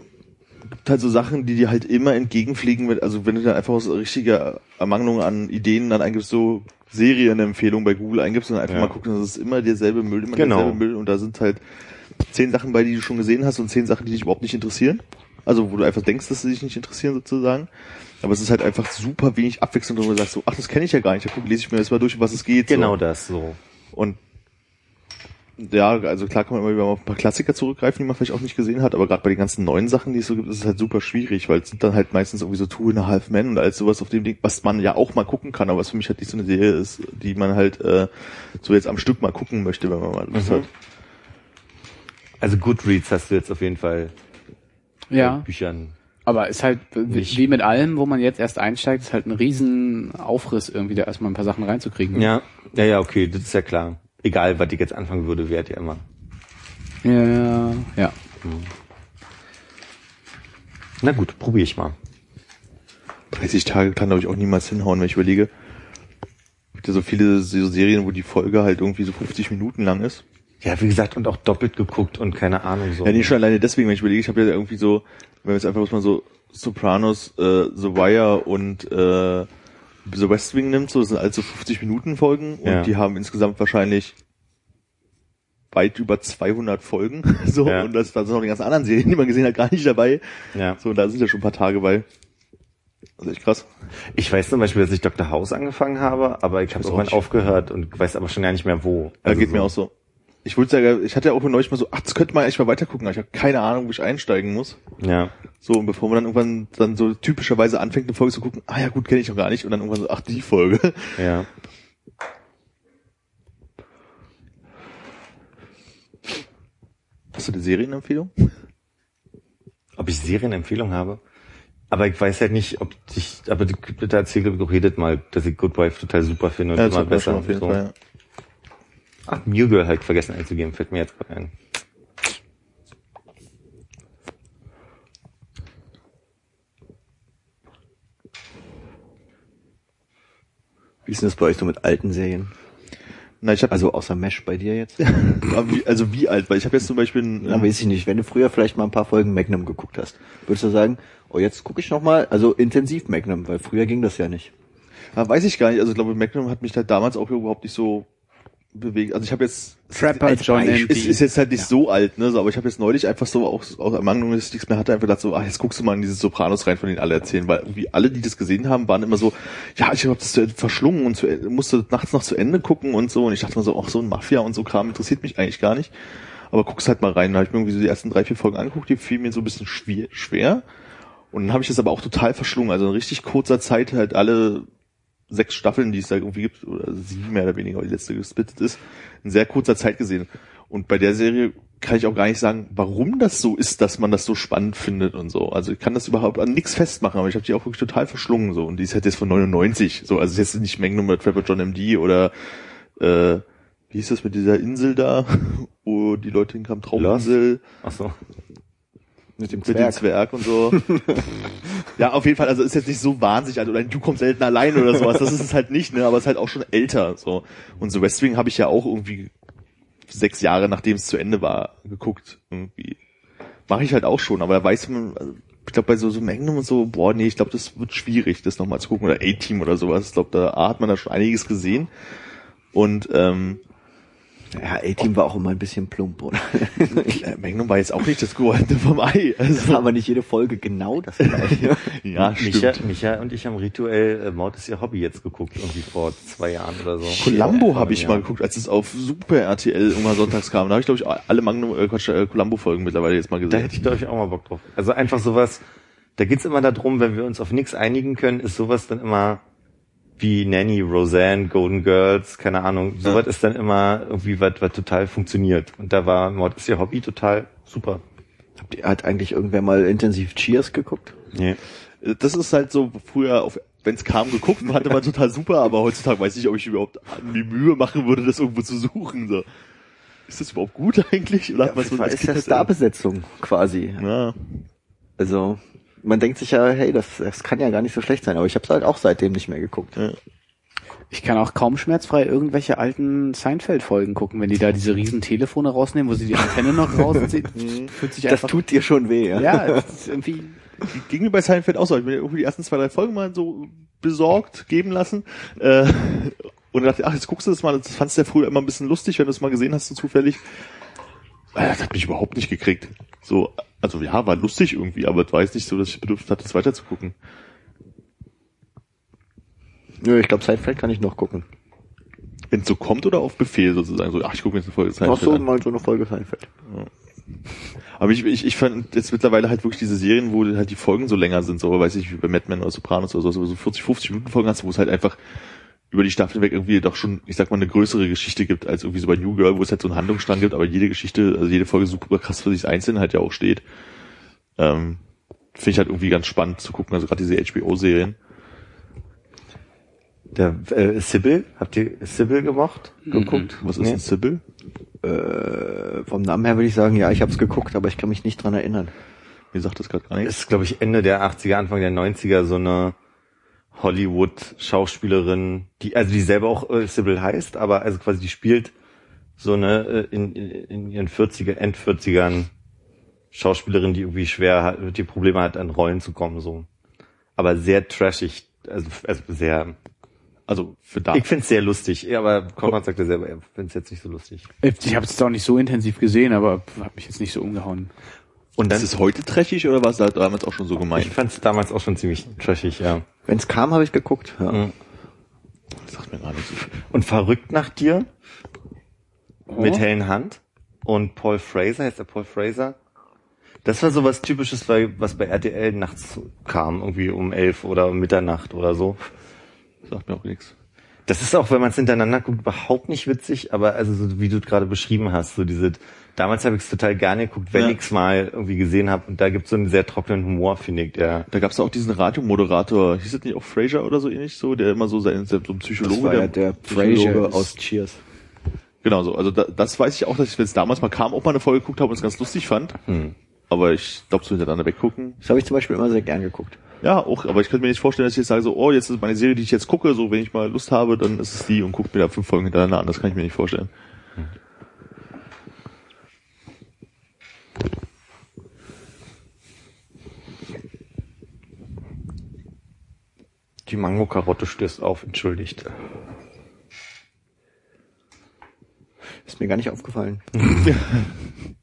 gibt halt so Sachen, die dir halt immer entgegenfliegen. Wenn, also wenn du dann einfach so richtige Ermangelung an Ideen dann eingibst, so Serienempfehlung bei Google eingibst und einfach Ja. mal gucken, das ist immer derselbe Müll, immer Genau. derselbe Müll und da sind halt zehn Sachen bei, die du schon gesehen hast und zehn Sachen, die dich überhaupt nicht interessieren. Also wo du einfach denkst, dass sie dich nicht interessieren sozusagen. Aber es ist halt einfach super wenig Abwechslung, wo du sagst so, ach, das kenne ich ja gar nicht. Ja, guck, lese ich mir das mal durch, um was es geht. Genau so. das, so. Und ja, also klar kann man immer wieder auf ein paar Klassiker zurückgreifen, die man vielleicht auch nicht gesehen hat, aber gerade bei den ganzen neuen Sachen, die es so gibt, ist es halt super schwierig, weil es sind dann halt meistens irgendwie so Two and a Half Men und alles sowas auf dem Ding, was man ja auch mal gucken kann, aber was für mich halt nicht so eine Serie ist, die man halt äh, so jetzt am Stück mal gucken möchte, wenn man mal Lust Mhm. hat. Also Goodreads hast du jetzt auf jeden Fall Ja. Büchern. Aber ist halt wie Nicht. wie mit allem, wo man jetzt erst einsteigt, ist halt ein riesen Aufriss irgendwie, da erstmal ein paar Sachen reinzukriegen. Ja, ja, ja, okay, das ist ja klar. Egal, was ich jetzt anfangen würde, wäre ja immer. Ja, ja. Na gut, probiere ich mal. 30 Tage kann glaube ich auch niemals hinhauen, wenn ich überlege. Es gibt ja so viele so Serien, wo die Folge halt irgendwie so 50 Minuten lang ist. Ja, wie gesagt, und auch doppelt geguckt und keine Ahnung so. Ja, nee, schon alleine deswegen, wenn ich überlege, ich habe ja irgendwie so, wenn wir jetzt einfach mal so Sopranos, äh, The Wire und äh, The West Wing nimmt, so, das sind also 50 Minuten Folgen und Ja. die haben insgesamt wahrscheinlich weit über 200 Folgen, <laughs> so, Ja. und das, da sind auch die ganzen anderen Serien, die man gesehen hat, gar nicht dabei. Ja. So, und da sind ja schon ein paar Tage bei. Das ist echt krass. Ich weiß zum Beispiel, dass ich Dr. House angefangen habe, aber ich habe irgendwann aufgehört und weiß aber schon gar nicht mehr wo. Da Also geht so. mir auch so. Ich wollte ja, ich hatte ja auch neulich mal so, ach, das könnte man echt mal weitergucken, aber ich habe keine Ahnung, wo ich einsteigen muss. Ja. So, und bevor man dann irgendwann dann so typischerweise anfängt, eine Folge zu gucken, ah ja gut, kenne ich noch gar nicht, und dann irgendwann so, ach, die Folge. Ja. Hast du eine Serienempfehlung? Ob ich Serienempfehlung habe? Aber ich weiß halt nicht, ob ich, aber erzählt, glaube ich, geredet mal, dass ich Good Wife total super finde und Ja, immer besser. auf jeden so. Fall. Ja. Ach, New Girl halt vergessen einzugeben, fällt mir jetzt gerade ein. Wie ist denn das bei euch so mit alten Serien? Na, ich habe Also außer Mesh bei dir jetzt? <laughs> Wie, also wie alt? Weil ich habe jetzt zum Beispiel, ein, Ja, weiß ich nicht. Wenn du früher vielleicht mal ein paar Folgen Magnum geguckt hast, würdest du sagen, oh, jetzt gucke ich noch mal, also intensiv Magnum, weil früher ging das ja nicht. ja, weiß ich gar nicht. Also ich glaube, Magnum hat mich halt damals auch überhaupt nicht so bewegt. Also ich habe jetzt Trapper John ist, ist jetzt halt nicht so alt, ne? So, aber ich habe jetzt neulich einfach so auch aus Ermangelung des nichts mehr hatte, einfach gedacht so, ah, jetzt guckst du mal in diese Sopranos rein, von denen alle erzählen, weil irgendwie alle, die das gesehen haben, waren immer so, ja, ich habe das verschlungen und zu, musste nachts noch zu Ende gucken und so und ich dachte mir so, ach so ein Mafia und so Kram interessiert mich eigentlich gar nicht, aber guckst halt mal rein. Da habe ich mir irgendwie so die ersten drei vier Folgen angeguckt, die fielen mir so ein bisschen schwer, schwer und dann habe ich das aber auch total verschlungen, also in richtig kurzer Zeit halt alle sechs Staffeln, die es da irgendwie gibt, oder sieben mehr oder weniger, weil die letzte gesplittet ist, in sehr kurzer Zeit gesehen. Und bei der Serie kann ich auch gar nicht sagen, warum das so ist, dass man das so spannend findet und so. Also ich kann das überhaupt an nichts festmachen, aber ich habe die auch wirklich total verschlungen so. Und die ist halt jetzt von 99, so. Also jetzt nicht Magnum oder Trevor John MD oder äh, wie hieß das mit dieser Insel da, <laughs> wo die Leute hinkamen, Trauminsel Ach so. Mit dem mit dem Zwerg und so. <laughs> ja, auf jeden Fall, also ist jetzt nicht so wahnsinnig alt oder du kommst selten allein oder sowas, das ist es halt nicht, ne, aber es ist halt auch schon älter, so. Und so West Wing habe ich ja auch irgendwie sechs Jahre nachdem es zu Ende war geguckt, irgendwie. Mache ich halt auch schon, aber da weiß man, also, ich glaube bei so, so Magnum und so, boah, nee, ich glaube, das wird schwierig, das nochmal zu gucken oder A-Team oder sowas. Ich glaube, da A, hat man da schon einiges gesehen und ähm, Ja, A-Team war auch immer ein bisschen plump, oder? <laughs> Magnum war jetzt auch nicht das Goldene vom Ei. Das Also, war aber nicht jede Folge genau das gleiche. ja, <laughs> Micha, stimmt. Micha und ich haben rituell äh, Mord ist ihr Hobby jetzt geguckt, irgendwie vor zwei Jahren oder so. Columbo Ja, habe ich ja. mal geguckt, als es auf Super RTL irgendwann sonntags kam. Da habe ich, glaube ich, alle Magnum, äh, Quatsch, äh, Columbo-Folgen mittlerweile jetzt mal Da gesehen. hätte ich, glaube ich, auch mal Bock drauf. Also einfach sowas, da geht's immer darum, wenn wir uns auf nichts einigen können, ist sowas dann immer wie Nanny, Roseanne, Golden Girls, keine Ahnung. Sowas ist dann immer irgendwie was, was total funktioniert. Und da war Mord ist ihr Hobby total super. Habt ihr, hat eigentlich irgendwer mal intensiv Cheers geguckt? Nee. Das ist halt so früher, auf, wenn es kam, geguckt, fand man total super, aber heutzutage weiß ich, ob ich überhaupt die Mühe machen würde, das irgendwo zu suchen. So. Ist das überhaupt gut <laughs> eigentlich? Oder hat man so ist ja Kind- Starbesetzung quasi. Ja. Also man denkt sich ja, hey, das, das kann ja gar nicht so schlecht sein, aber ich habe es halt auch seitdem nicht mehr geguckt. Ich kann auch kaum schmerzfrei irgendwelche alten Seinfeld-Folgen gucken, wenn die da diese riesen Telefone rausnehmen, wo sie die Antenne noch rausziehen. <laughs> Fühlt sich Das einfach, tut dir schon weh, ja. ja, das ist irgendwie, ging mir bei Seinfeld auch so. Ich bin irgendwie die ersten zwei, drei Folgen mal so besorgt geben lassen. Äh, und dachte, ach, jetzt guckst du das mal. Das fandst du ja früher immer ein bisschen lustig, wenn du es mal gesehen hast, so zufällig. Äh, Das hat mich überhaupt nicht gekriegt. So, also ja, war lustig irgendwie, aber es war jetzt nicht so, dass ich bedürft hatte, das weiterzugucken. Nö, ich glaube, Seinfeld kann ich noch gucken. Wenn es so kommt oder auf Befehl sozusagen. So, ach, ich gucke mir jetzt eine Folge Seinfeld so an. mal so eine Folge Seinfeld. Aber ich, ich, ich fand jetzt mittlerweile halt wirklich diese Serien, wo halt die Folgen so länger sind, so weiß ich, wie bei Mad Men oder Sopranos oder so, wo so 40, 50 Minuten Folgen hast, wo es halt einfach über die Staffel weg irgendwie doch schon, ich sag mal, eine größere Geschichte gibt, als irgendwie so bei New Girl, wo es halt so einen Handlungsstrang gibt, aber jede Geschichte, also jede Folge super krass für sich einzeln halt ja auch steht. Ähm, Finde ich halt irgendwie ganz spannend zu gucken, also gerade diese HBO-Serien. Der äh, Sybil, habt ihr Sybil gemocht? Geguckt? Was ist Nee. ein Sybil? Äh, vom Namen her würde ich sagen, ja, ich habe es geguckt, aber ich kann mich nicht dran erinnern. Mir sagt das gerade gar nichts. Ist, glaube ich, Ende der 80er, Anfang der 90er so eine Hollywood-Schauspielerin, die, also die selber auch äh, Sybil heißt, aber also quasi die spielt so eine äh, in, in ihren 40er, End 40ern Schauspielerin, die irgendwie schwer hat, die Probleme hat, an Rollen zu kommen, so. Aber sehr trashig, also, also sehr, Also für da. ich find's sehr lustig, Ja, aber Konrad sagte selber, er find's jetzt nicht so lustig. ich habe es jetzt auch nicht so intensiv gesehen, aber habe mich jetzt nicht so umgehauen. Und dann, ist es heute trashig oder war es da damals auch schon so gemeint? ich fand's damals auch schon ziemlich trashig, ja. Wenn es kam, habe ich geguckt. Ja. Mhm. Das sagt mir gar nichts. Und verrückt nach dir mit Oh. Helen Hunt und Paul Fraser, heißt der Paul Fraser? Das war so was Typisches, was bei RTL nachts kam, irgendwie um elf oder um Mitternacht oder so. Sagt mir auch nichts. Das ist auch, wenn man es hintereinander guckt, überhaupt nicht witzig, aber also so wie du es gerade beschrieben hast, so diese, damals habe ich es total gerne geguckt, wenn Ja. ich's mal irgendwie gesehen habe und da gibt's so einen sehr trockenen Humor, finde ich, der Da gab es auch diesen Radiomoderator, hieß das nicht auch Fraser oder so ähnlich so, der immer so sein, so ein Das Psychologe, war ja der Frasier Psychologe ist- aus Cheers. Genau so. Also da, das weiß ich auch, dass ich, wenn es damals mal kam, auch mal eine Folge geguckt habe und es ganz lustig fand. Hm. Aber ich glaube, so hintereinander weggucken. Das habe ich zum Beispiel immer sehr gern geguckt. Ja, auch. Aber ich könnte mir nicht vorstellen, dass ich jetzt sage so, oh, jetzt ist meine Serie, die ich jetzt gucke, so wenn ich mal Lust habe, dann ist es die und guckt mir da fünf Folgen hintereinander an. Das kann ich mir nicht vorstellen. Die Mango-Karotte stößt auf, entschuldigt. Ist mir gar nicht aufgefallen. <laughs>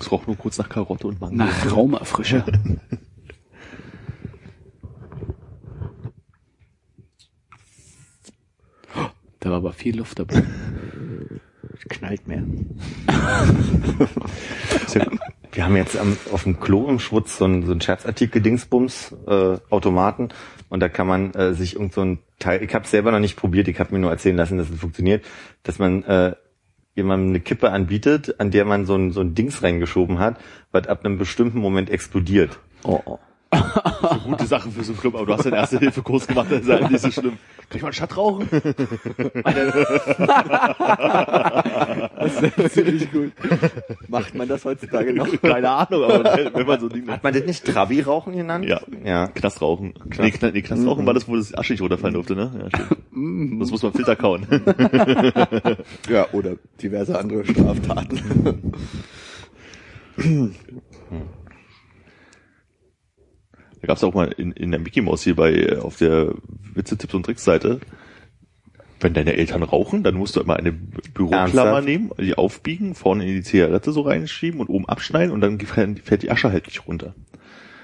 Es roch nur kurz nach Karotte und Mango. Nach Raumerfrischer. Da war aber viel Luft dabei. <laughs> Knallt mehr. <laughs> Wir haben jetzt am, auf dem Klo im Schwutz so einen, so einen Scherzartikel-Dingsbums, äh, Automaten und da kann man äh, sich irgend so ein Teil, ich habe selber noch nicht probiert, ich habe mir nur erzählen lassen, dass es funktioniert, dass man äh, jemandem eine Kippe anbietet, an der man so ein, so ein Dings reingeschoben hat, was ab einem bestimmten Moment explodiert. Oh, oh. Gute Sache für so einen Club, aber du hast den Erste-Hilfe-Kurs gemacht, das ist halt nicht so schlimm. Kann ich mal einen Schatt rauchen? <laughs> Ziemlich gut. Macht man das heutzutage noch? Keine Ahnung, aber wenn man so ein Ding Hat man das nicht Trabi-Rauchen genannt? Ja. Ja. Knastrauchen. Nee, Kna nee, Knastrauchen war das, wo das Asche nicht runterfallen durfte, ne? Ja, stimmt. Das muss man Filter kauen. <laughs> Ja, oder diverse andere Straftaten. <laughs> Da gab's auch mal in, in der Mickey Mouse hier bei äh, auf der Witze, Tipps und Tricks Seite. Wenn deine Eltern rauchen, dann musst du immer eine Büroklammer nehmen, die aufbiegen, vorne in die Zigarette so reinschieben und oben abschneiden und dann <laughs> fällt die Asche halt nicht runter.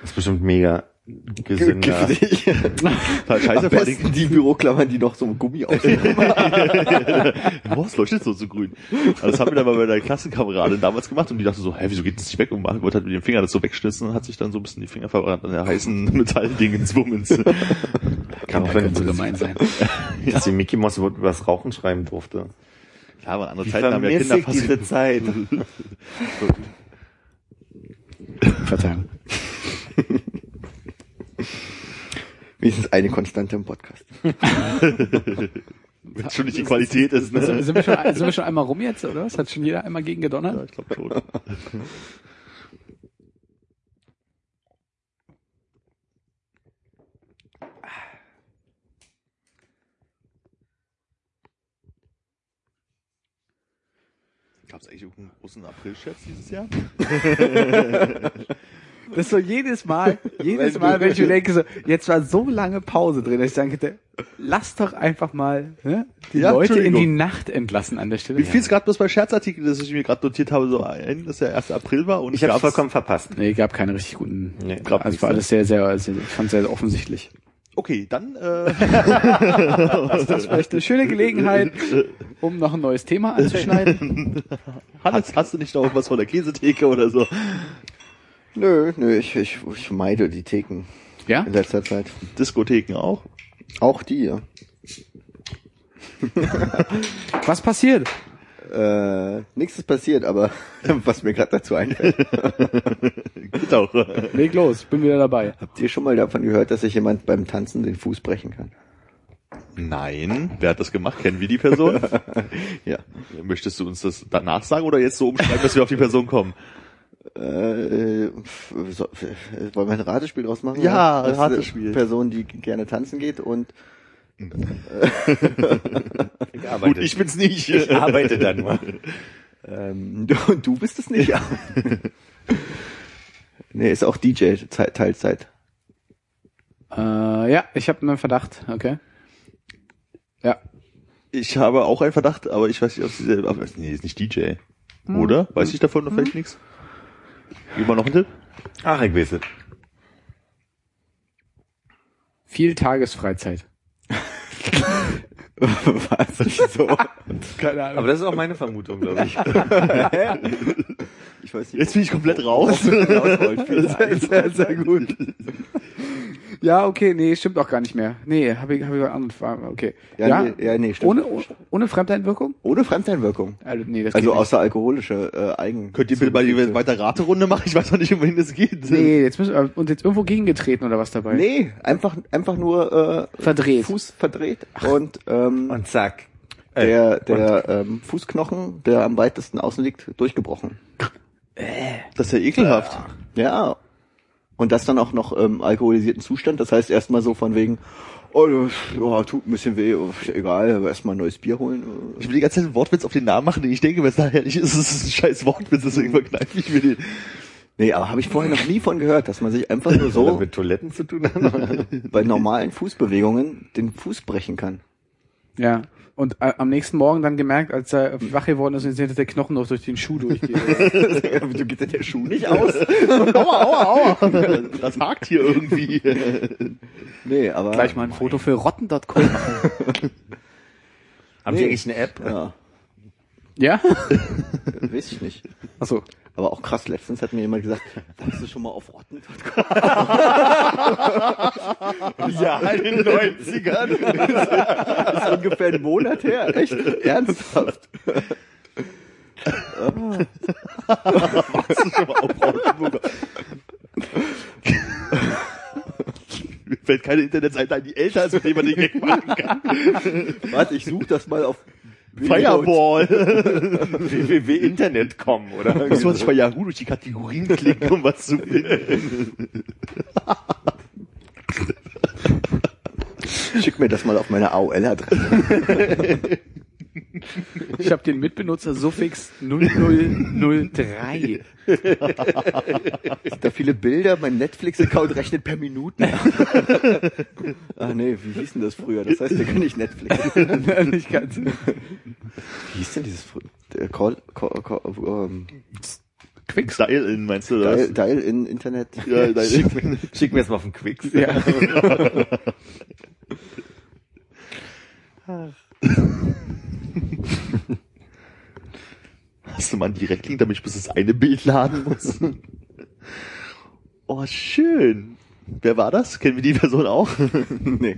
Das ist bestimmt mega gesünder. <laughs> Scheiße, Am besten die Büroklammern, die noch so Gummi aufnehmen. boah, es <laughs> leuchtet so so grün. Also das haben wir dann mal bei der Klassenkameradin damals gemacht und die dachte so, hä, wieso geht das nicht weg? Und man wollte halt mit dem Finger das so wegschnitzen und hat sich dann so ein bisschen die Finger verbrannt an der heißen <laughs> Metalldingens-Wumens. Kann Könnte so gemein sein. dass die Mickey Mouse über das Rauchen schreiben durfte. Ja, aber andere Zeiten haben ja Kinder ich diese Zeit. Verzeihung. Wenigstens eine Konstante im Podcast. Wenn <laughs> schon nicht die Qualität ist, ne? Sind, wir schon, sind wir schon einmal rum jetzt, oder was? Hat schon jeder einmal gegen gedonnert? Ja, ich glaube schon. Gab es eigentlich auch einen großen April-Scherz dieses Jahr? <laughs> Das ist so jedes Mal, jedes Mal, wenn ich mir denke, so, jetzt war so lange Pause drin, dass ich sagen könnte, lass doch einfach mal ne, die Ja, Leute in die. Nacht entlassen an der Stelle. Wie viel es gerade bloß bei Scherzartikeln, dass ich mir gerade notiert habe, so ein, dass der 1. April war und Ich habe vollkommen verpasst. Nee, gab keine richtig guten. Nee, gab also war ne? alles sehr, sehr, sehr ich fand sehr, sehr offensichtlich. Okay, dann äh, <laughs> Das ist vielleicht eine schöne Gelegenheit, um noch ein neues Thema anzuschneiden. <laughs> Hannes, hast du nicht noch irgendwas von der Käsetheke oder so? Nö, nö, ich, ich, ich meide die Theken Ja? in letzter Zeit. Diskotheken auch? Auch die, ja. <laughs> Was passiert? Äh, nichts ist passiert, aber <laughs> was mir gerade dazu einfällt. <laughs> Geht auch. Leg los, bin wieder dabei. Habt ihr schon mal davon gehört, dass sich jemand beim Tanzen den Fuß brechen kann? Nein, wer hat das gemacht? Kennen wir die Person? Ja. Möchtest du uns das danach sagen oder jetzt so umschreiben, dass wir auf die Person kommen? Äh, so, wollen wir ein Ratespiel draus machen? Ja, eine Ratespiel. Person, die gerne tanzen geht und <laughs> Ich Gut, ich bin's nicht. ich arbeite da nur. ähm, du, du bist es nicht. <laughs> nee, ist auch DJ Zeit, Teilzeit. Äh, ja, ich habe einen Verdacht, okay. Ja. Ich habe auch einen Verdacht, aber ich weiß nicht, ob sie selber, nee, ist nicht DJ. Oder? Weiß ich davon noch vielleicht nichts? Mal noch einen Tipp. Ach, ich weiß es. Viel Tagesfreizeit. <laughs> Was? so? Keine Ahnung. Aber das ist auch meine Vermutung, glaube ich. Ich weiß nicht. Jetzt bin ich komplett raus. <laughs> sehr, sehr gut. <laughs> Ja, okay, nee, stimmt auch gar nicht mehr. Nee, habe ich, hab ich an, okay. Ja, nee, ja, nee, stimmt. Ohne, ohne, ohne Fremdeinwirkung? Ohne Fremdeinwirkung. Also, nee, das Also geht nicht. außer alkoholische äh, Eigen. Könnt ihr bitte mal die weiter Raterunde machen? Ich weiß noch nicht, um wen es geht. Nee, jetzt müssen wir uns jetzt irgendwo gegengetreten oder was dabei? Nee, einfach, einfach nur äh, Verdreht. Fuß verdreht und, ähm, Und zack. der, der ähm, Fußknochen, der am weitesten außen liegt, durchgebrochen. Das ist ja ekelhaft. Ja. Und das dann auch noch im alkoholisierten Zustand. Das heißt erstmal so von wegen, oh, das, ja, tut ein bisschen weh, oh, egal, erstmal ein neues Bier holen. Ich will die ganze Zeit einen Wortwitz auf den Namen machen, den ich denke, was daher nicht ist. Es ist ein scheiß Wortwitz, deswegen verkneife ich mir den. Nee, aber habe ich vorher noch nie von gehört, dass man sich einfach nur So. so mit Toiletten zu tun hat. <laughs> bei normalen Fußbewegungen den Fuß brechen kann. Ja. Und äh, am nächsten Morgen dann gemerkt, als er wach geworden ist und sieht, dass der Knochen noch durch den Schuh durchgeht. <laughs> Wieso geht denn der Schuh nicht aus? <laughs> Aua, aua, aua. Das hakt hier irgendwie. Nee, aber. Gleich mal ein Foto für rotten.com machen. Haben Nee. die eigentlich eine App? Ja, Ja? weiß ich nicht. Achso. Aber auch krass, letztens hat mir jemand gesagt, warst du schon mal auf Rotten? <laughs> Ja, in den 90ern. Das ist ungefähr ein Monat her. Echt? Ernsthaft? Mir fällt keine Internetseite ein, die älter ist, mit dem man den Gag machen kann. Warte, ich suche das mal auf Fireball. <laughs> www.internet.com, oder? Muss man sich bei Yahoo durch die Kategorien klicken, um was zu finden. <laughs> Schick mir das mal auf meine AOL-Adresse. <laughs> Ich habe den Mitbenutzer Suffix 0003. Da viele Bilder, mein Netflix-Account rechnet per Minuten. ah nee, wie hieß denn das früher? Das heißt, wir können nicht Netflix. Nicht ganz. Wie hieß denn dieses früher? Der Call, call, call ähm, Quicks. Dial-In, meinst du das? Dial, Dial in Internet. Ja, Dial-In. Schick mir jetzt mal auf den Quicks. Ja. <laughs> <laughs> Hast du mal einen Direktlink, damit ich bis das eine Bild laden muss? Oh, schön. Wer war das? Kennen wir die Person auch? <laughs> nee.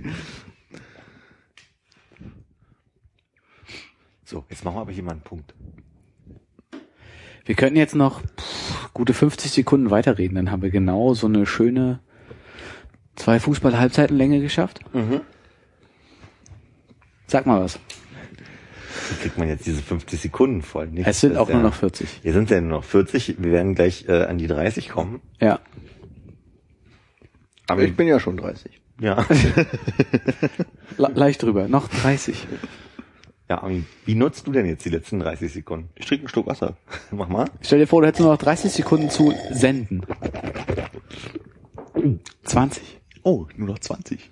So, jetzt machen wir aber hier mal einen Punkt. Wir könnten jetzt noch pff, gute 50 Sekunden weiterreden, dann haben wir genau so eine schöne zwei Fußball-Halbzeitenlänge geschafft. Sag mal was. Wie kriegt man jetzt diese 50 Sekunden voll? Nicht, Es sind auch nur der- noch 40. Hier sind ja nur noch 40. Wir werden gleich äh, an die 30 kommen. Ja. Aber Ich bin ja schon 30. ja. <laughs> Le leicht drüber. Noch 30. Ja, Ami, wie nutzt du denn jetzt die letzten 30 Sekunden? Ich trinke einen Schluck Wasser. <laughs> Mach mal. Stell dir vor, du hättest nur noch 30 Sekunden zu senden. 20. Oh, nur noch 20.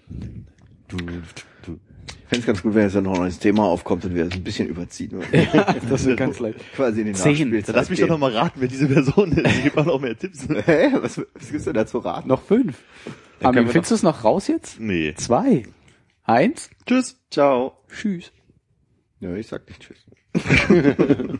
Du, du, Ich fände es ganz gut, wenn jetzt dann noch ein neues Thema aufkommt und wir das ein bisschen überziehen. <laughs> das wird ganz leicht. Quasi in den Zehn. Dann lass mich doch noch mal raten, wer diese Person ist. Gib mal noch mehr Tipps. <laughs> Hä? Was, was gibt's denn da zu raten? Noch fünf. Dann wir findest du es noch raus jetzt? Nee. Zwei. Eins. Tschüss. ciao. Tschüss. Ja, ich sag nicht tschüss. <laughs>